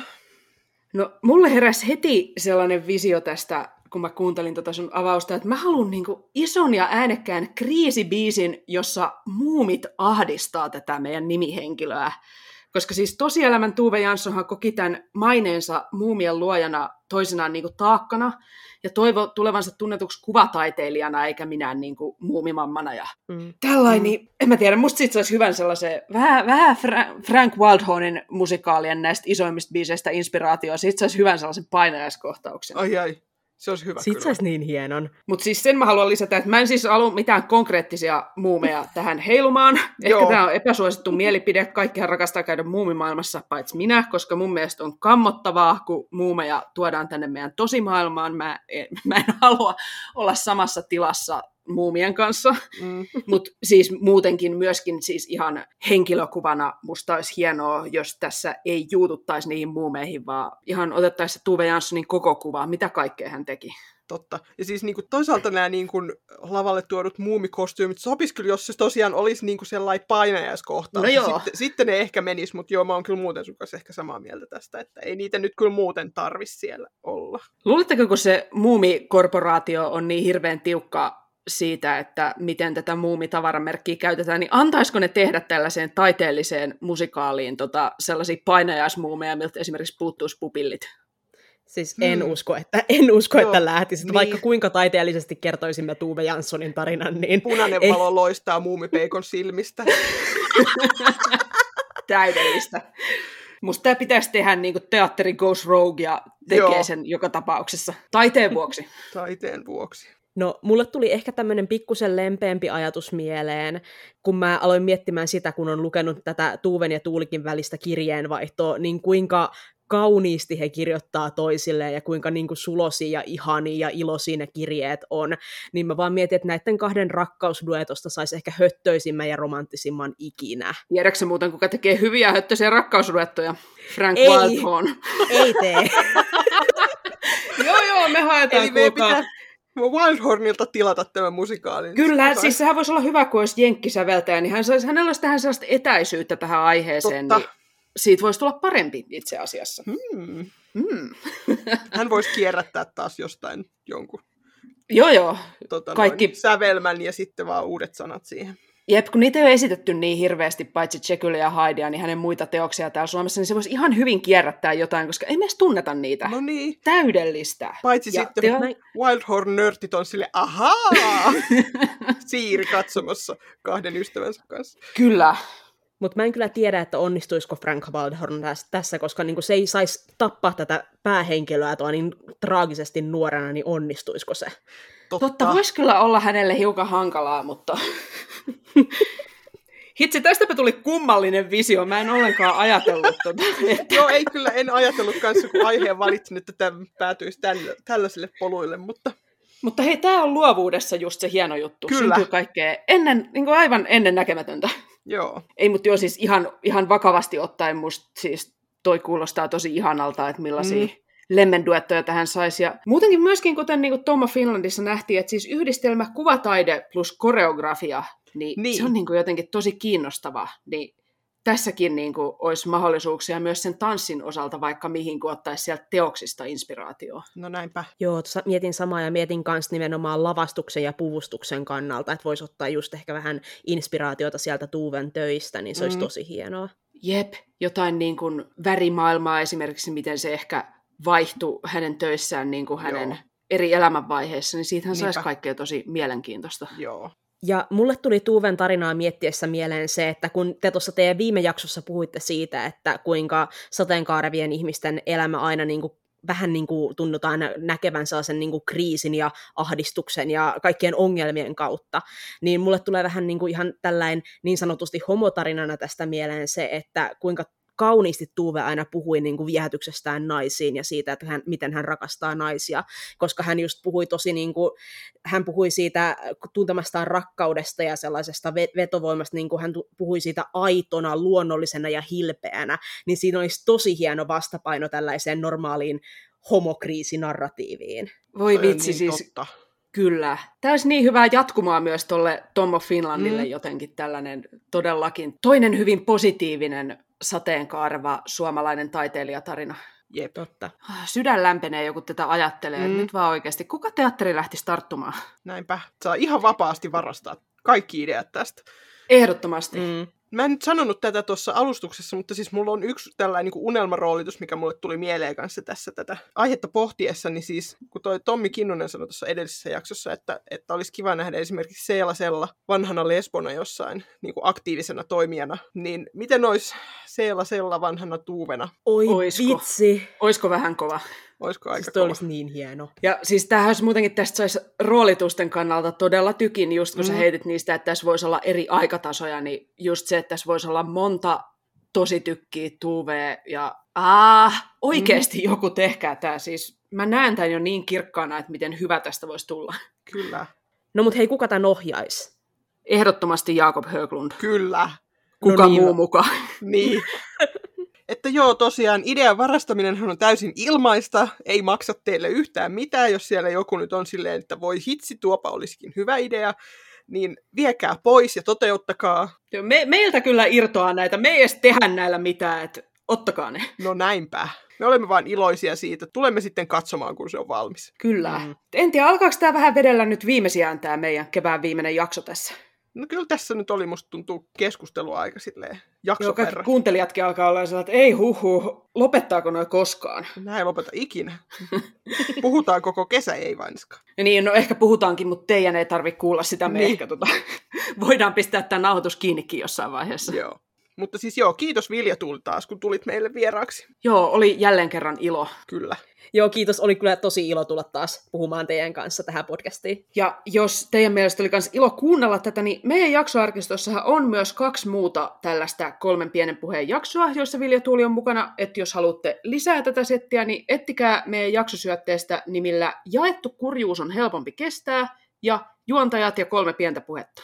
No, mulle heräsi heti sellainen visio tästä, kun mä kuuntelin tota sun avausta, että mä haluan niinku ison ja äänekkään kriisibiisin, jossa muumit ahdistaa tätä meidän nimihenkilöä. Koska siis tosielämän Tuve Janssonhan koki tämän maineensa muumien luojana toisenaan niinku taakkana, ja toivo tulevansa tunnetuksi kuvataiteilijana, eikä minään niinku muumimammana. Ja Mm. tällainen, niin en mä tiedä, musta siitä saisi hyvän sellaisen, vähän, vähän Fra- Frank Wildhornin musikaalien näistä isoimmista biiseistä inspiraatioa, siitä saisi hyvän sellaisen painajaiskohtauksen. Ai ai, se olisi hyvä Sitten kyllä. saisi niin hienon. Mutta siis sen mä haluan lisätä, että mä en siis halua mitään konkreettisia muumeja tähän heilumaan. Ehkä tämä on epäsuosittu mielipide, kaikkihan rakastaa käydä muumimaailmassa, paitsi minä, koska mun mielestä on kammottavaa, kun muumeja tuodaan tänne meidän tosimaailmaan. Mä en, mä en halua olla samassa tilassa muumien kanssa, Mm. mutta siis muutenkin myöskin siis ihan henkilökuvana musta olisi hienoa, jos tässä ei juututtaisi niihin muumeihin, vaan ihan otettaisiin se Tuve Janssonin koko kuva, mitä kaikkea hän teki. Totta. Ja siis niin kuin, toisaalta nämä niin kuin, lavalle tuodut muumikostyymit sopisi kyllä, jos se tosiaan olisi niin kuin sellainen painajaiskohtaus. No joo. Sitten, sitten ne ehkä menis, mutta joo, mä oon kyllä muuten sun kanssa ehkä samaa mieltä tästä, että ei niitä nyt kyllä muuten tarvisi siellä olla. Luuletteko, kun se muumikorporaatio on niin hirveän tiukka siitä, että miten tätä muumitavaramerkkiä käytetään, niin antaisiko ne tehdä tällaiseen taiteelliseen musikaaliin tota, sellaisia painajaismuumeja, miltä esimerkiksi puuttuisi pupillit? Siis en Hmm. usko, että, en usko, Joo, että lähtisit. niin. Vaikka kuinka taiteellisesti kertoisimme Tuve Janssonin tarinan, niin Punainen Ei. valo loistaa muumipeikon silmistä. Täydellistä. Musta tämä pitäisi tehdä niin kuin teatteri Goes Rogue ja tekee Joo. sen joka tapauksessa. Taiteen vuoksi. Taiteen vuoksi. No, mulle tuli ehkä tämmöinen pikkusen lempeämpi ajatus mieleen, kun mä aloin miettimään sitä, kun on lukenut tätä Tuuven ja Tuulikin välistä kirjeenvaihtoa, niin kuinka kauniisti he kirjoittaa toisilleen ja kuinka niin kuin sulosia ja ihania ja iloisia ne kirjeet on, niin mä vaan mietin, että näiden kahden rakkausduetosta saisi ehkä höttöisimmän ja romanttisimman ikinä. Tiedätkö muuten, kuka tekee hyviä höttöisiä rakkausruettoja? Frank Ei. Wildhorn. Ei tee. joo, joo, me haetaan Eli meidän kuulkaa. pitää Wildhornilta tilata tämä musikaali. Kyllä, Jotain. siis sehän voisi olla hyvä, kun olisi jenkkisäveltäjä, niin hän saisi, hänellä olisi tähän sellaista etäisyyttä tähän aiheeseen, Totta. niin siitä voisi tulla parempi itse asiassa. Hmm. Mm. Hän voisi kierrättää taas jostain jonkun Joo, joo. tota, Kaikki- noin, sävelmän ja sitten vaan uudet sanat siihen. Jep, kun niitä ei ole esitetty niin hirveästi, paitsi Jekyll ja Hydea, niin hänen muita teoksia täällä Suomessa, niin se voisi ihan hyvin kierrättää jotain, koska ei me edes tunneta niitä. No niin. Täydellistä. Paitsi Ja sitten teo- Wildhorn-nörtit on sille, ahaa! Siiri katsomassa kahden ystävänsä kanssa. Kyllä. Mutta mä en kyllä tiedä, että onnistuisiko Frank Wildhorn täs- tässä, koska niinku se ei saisi tappaa tätä päähenkilöä tuo niin traagisesti nuorena, niin onnistuisiko se? Totta. Totta, voisi kyllä olla hänelle hiukan hankalaa, mutta... Hitsi, tästäpä tuli kummallinen visio. Mä en ollenkaan ajatellut tota. Että... Joo, ei kyllä, en ajatellut kanssa, kun aiheen valitsin, että tämä päätyisi tällä, tällaisille poluille, mutta Mutta hei, tämä on luovuudessa just se hieno juttu. Kyllä. Syntyy kaikkea ennen, niin kuin aivan ennen näkemätöntä. Joo. Ei, mutta joo, siis ihan, ihan vakavasti ottaen musta siis toi kuulostaa tosi ihanalta, että millaisia mm. Lemmenduettoja tähän saisi. Ja muutenkin myöskin, kuten niin kuin Tomma Finlandissa nähtiin, että siis yhdistelmä kuvataide plus koreografia, niin, niin. se on niin kuin jotenkin tosi kiinnostava. Niin tässäkin niin kuin, olisi mahdollisuuksia myös sen tanssin osalta vaikka mihin, kun ottaisi sieltä teoksista inspiraatioa. No näinpä. Joo, tuossa mietin samaa ja mietin myös nimenomaan lavastuksen ja puvustuksen kannalta, että voisi ottaa just ehkä vähän inspiraatiota sieltä Tuuven töistä, niin se mm. olisi tosi hienoa. Jep, jotain niin kuin värimaailmaa esimerkiksi, miten se ehkä vaihtui hänen töissään niin kuin hänen Joo. eri elämänvaiheissa, niin siitähän saisi kaikkea tosi mielenkiintoista. Joo. Ja mulle tuli Tuuven tarinaa miettiessä mieleen se, että kun te tuossa teidän viime jaksossa puhuitte siitä, että kuinka sateenkaarevien ihmisten elämä aina niin kuin vähän niin kuin tunnutaan näkevän sellaisen niin kuin kriisin ja ahdistuksen ja kaikkien ongelmien kautta, niin mulle tulee vähän niin kuin ihan tällainen niin sanotusti homotarinana tästä mieleen se, että kuinka kauniisti Tuve aina puhui niin kuin viehätyksestään naisiin ja siitä, että hän, miten hän rakastaa naisia, koska hän just puhui tosi, niin kuin, hän puhui siitä tuntemastaan rakkaudesta ja sellaisesta vetovoimasta, niin kuin hän puhui siitä aitona, luonnollisena ja hilpeänä, niin siinä olisi tosi hieno vastapaino tällaiseen normaaliin homokriisinarratiiviin. Voi vitsi, niin siis totta. Kyllä. Tämä olisi niin hyvää jatkumaa myös tuolle Tommo Finlandille mm. jotenkin tällainen todellakin toinen hyvin positiivinen sateenkaareva suomalainen taiteilijatarina. Jep. Totta. Sydän lämpenee joku tätä ajattelee, mm. nyt vaan oikeasti. Kuka teatteri lähti starttumaan? Näinpä. Saa ihan vapaasti varastaa kaikki ideat tästä. Ehdottomasti. Mm. Mä en nyt sanonut tätä tuossa alustuksessa, mutta siis mulla on yksi tällainen niin unelmaroolitus, mikä mulle tuli mieleen kanssa tässä tätä aihetta pohtiessa, niin siis kun toi Tommi Kinnunen sanoi tuossa edellisessä jaksossa, että, että olisi kiva nähdä esimerkiksi Seela Sella vanhana lesbona jossain niin kuin aktiivisena toimijana, niin miten olisi Seela Sella vanhana tuuvena? Oi Oisko? vitsi! Oisko vähän kova? Olisiko aika siis olisi niin hieno. Ja siis tämähän olisi muutenkin tästä saisi roolitusten kannalta todella tykin, just kun mm. sä heitit niistä, että tässä voisi olla eri aikatasoja, niin just se, että tässä voisi olla monta tosi tykkiä tuvea ja ah, oikeasti mm. joku tehkää tämä. Siis mä näen tämän jo niin kirkkaana, että miten hyvä tästä voisi tulla. Kyllä. No mut hei, kuka tämän ohjaisi? Ehdottomasti Jaakob Höglund. Kyllä. Kuka no niin, muu mukaan. Niin. Että joo, tosiaan idean varastaminen on täysin ilmaista, ei maksa teille yhtään mitään, jos siellä joku nyt on silleen, että voi hitsi, tuopa olisikin hyvä idea, niin viekää pois ja toteuttakaa. Me, meiltä kyllä irtoaa näitä, me ei edes tehdä näillä mitään, että ottakaa ne. No näinpä. Me olemme vain iloisia siitä. Tulemme sitten katsomaan, kun se on valmis. Kyllä. Mm. En tiedä, alkaako tämä vähän vedellä nyt viimeisiään tämä meidän kevään viimeinen jakso tässä? No kyllä tässä nyt oli, musta tuntuu keskustelua aika silleen jakso Joo, kuuntelijatkin alkaa olla sellainen, että ei huhu, lopettaako noin koskaan? Näin ei lopeta ikinä. Puhutaan koko kesä, ei vainska. Ja niin, no ehkä puhutaankin, mutta teidän ei tarvitse kuulla sitä. Me niin. ehkä tota, voidaan pistää tämä nauhoitus kiinnikin jossain vaiheessa. Joo. Mutta siis joo, kiitos Vilja Tuul taas, kun tulit meille vieraaksi. Joo, oli jälleen kerran ilo. Kyllä. Joo, kiitos. Oli kyllä tosi ilo tulla taas puhumaan teidän kanssa tähän podcastiin. Ja jos teidän mielestä oli myös ilo kuunnella tätä, niin meidän jaksoarkistossahan on myös kaksi muuta tällaista kolmen pienen puheen jaksoa, joissa Vilja Tuuli on mukana. Että jos haluatte lisää tätä settiä, niin ettikää meidän jaksosyötteestä nimillä Jaettu kurjuus on helpompi kestää ja Juontajat ja kolme pientä puhetta.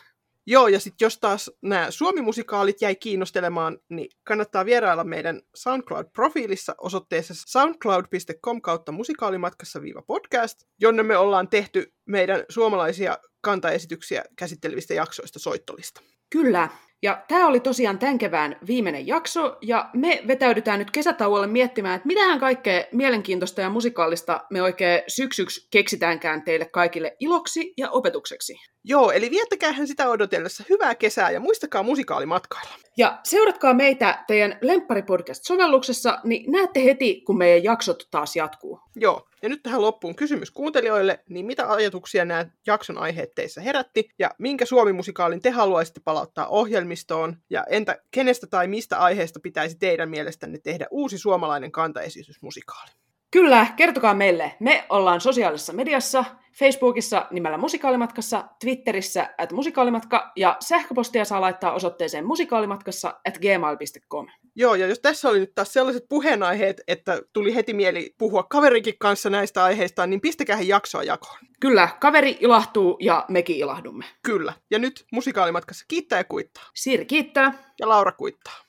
Joo, ja sitten jos taas nämä suomimusikaalit jäi kiinnostelemaan, niin kannattaa vierailla meidän SoundCloud-profiilissa osoitteessa soundcloud.com kautta musikaalimatkassa-podcast, jonne me ollaan tehty meidän suomalaisia kantaesityksiä käsittelevistä jaksoista soittolista. Kyllä, ja tämä oli tosiaan tämän kevään viimeinen jakso, ja me vetäydytään nyt kesätauolle miettimään, että mitähän kaikkea mielenkiintoista ja musikaalista me oikein syksyksi keksitäänkään teille kaikille iloksi ja opetukseksi. Joo, eli viettäkäähän sitä odotellessa hyvää kesää ja muistakaa musikaalimatkailla. Ja seuratkaa meitä teidän Lemppari-podcast-sovelluksessa, niin näette heti, kun meidän jaksot taas jatkuu. Joo, ja nyt tähän loppuun kysymys kuuntelijoille, niin mitä ajatuksia nämä jakson aiheet teissä herätti, ja minkä suomimusikaalin te haluaisitte palauttaa ohjelmistoon, ja entä kenestä tai mistä aiheesta pitäisi teidän mielestänne tehdä uusi suomalainen kantaesitysmusikaali? Kyllä, kertokaa meille. Me ollaan sosiaalisessa mediassa, Facebookissa nimellä Musikaalimatkassa, Twitterissä at musikaalimatka ja sähköpostia saa laittaa osoitteeseen musikaalimatkassa at gmail.com. Joo, ja jos tässä oli nyt taas sellaiset puheenaiheet, että tuli heti mieli puhua kaverikin kanssa näistä aiheista, niin pistäkää jaksoa jakoon. Kyllä, kaveri ilahtuu ja mekin ilahdumme. Kyllä. Ja nyt musikaalimatkassa kiittää ja kuittaa. Siiri kiittää. Ja Laura kuittaa.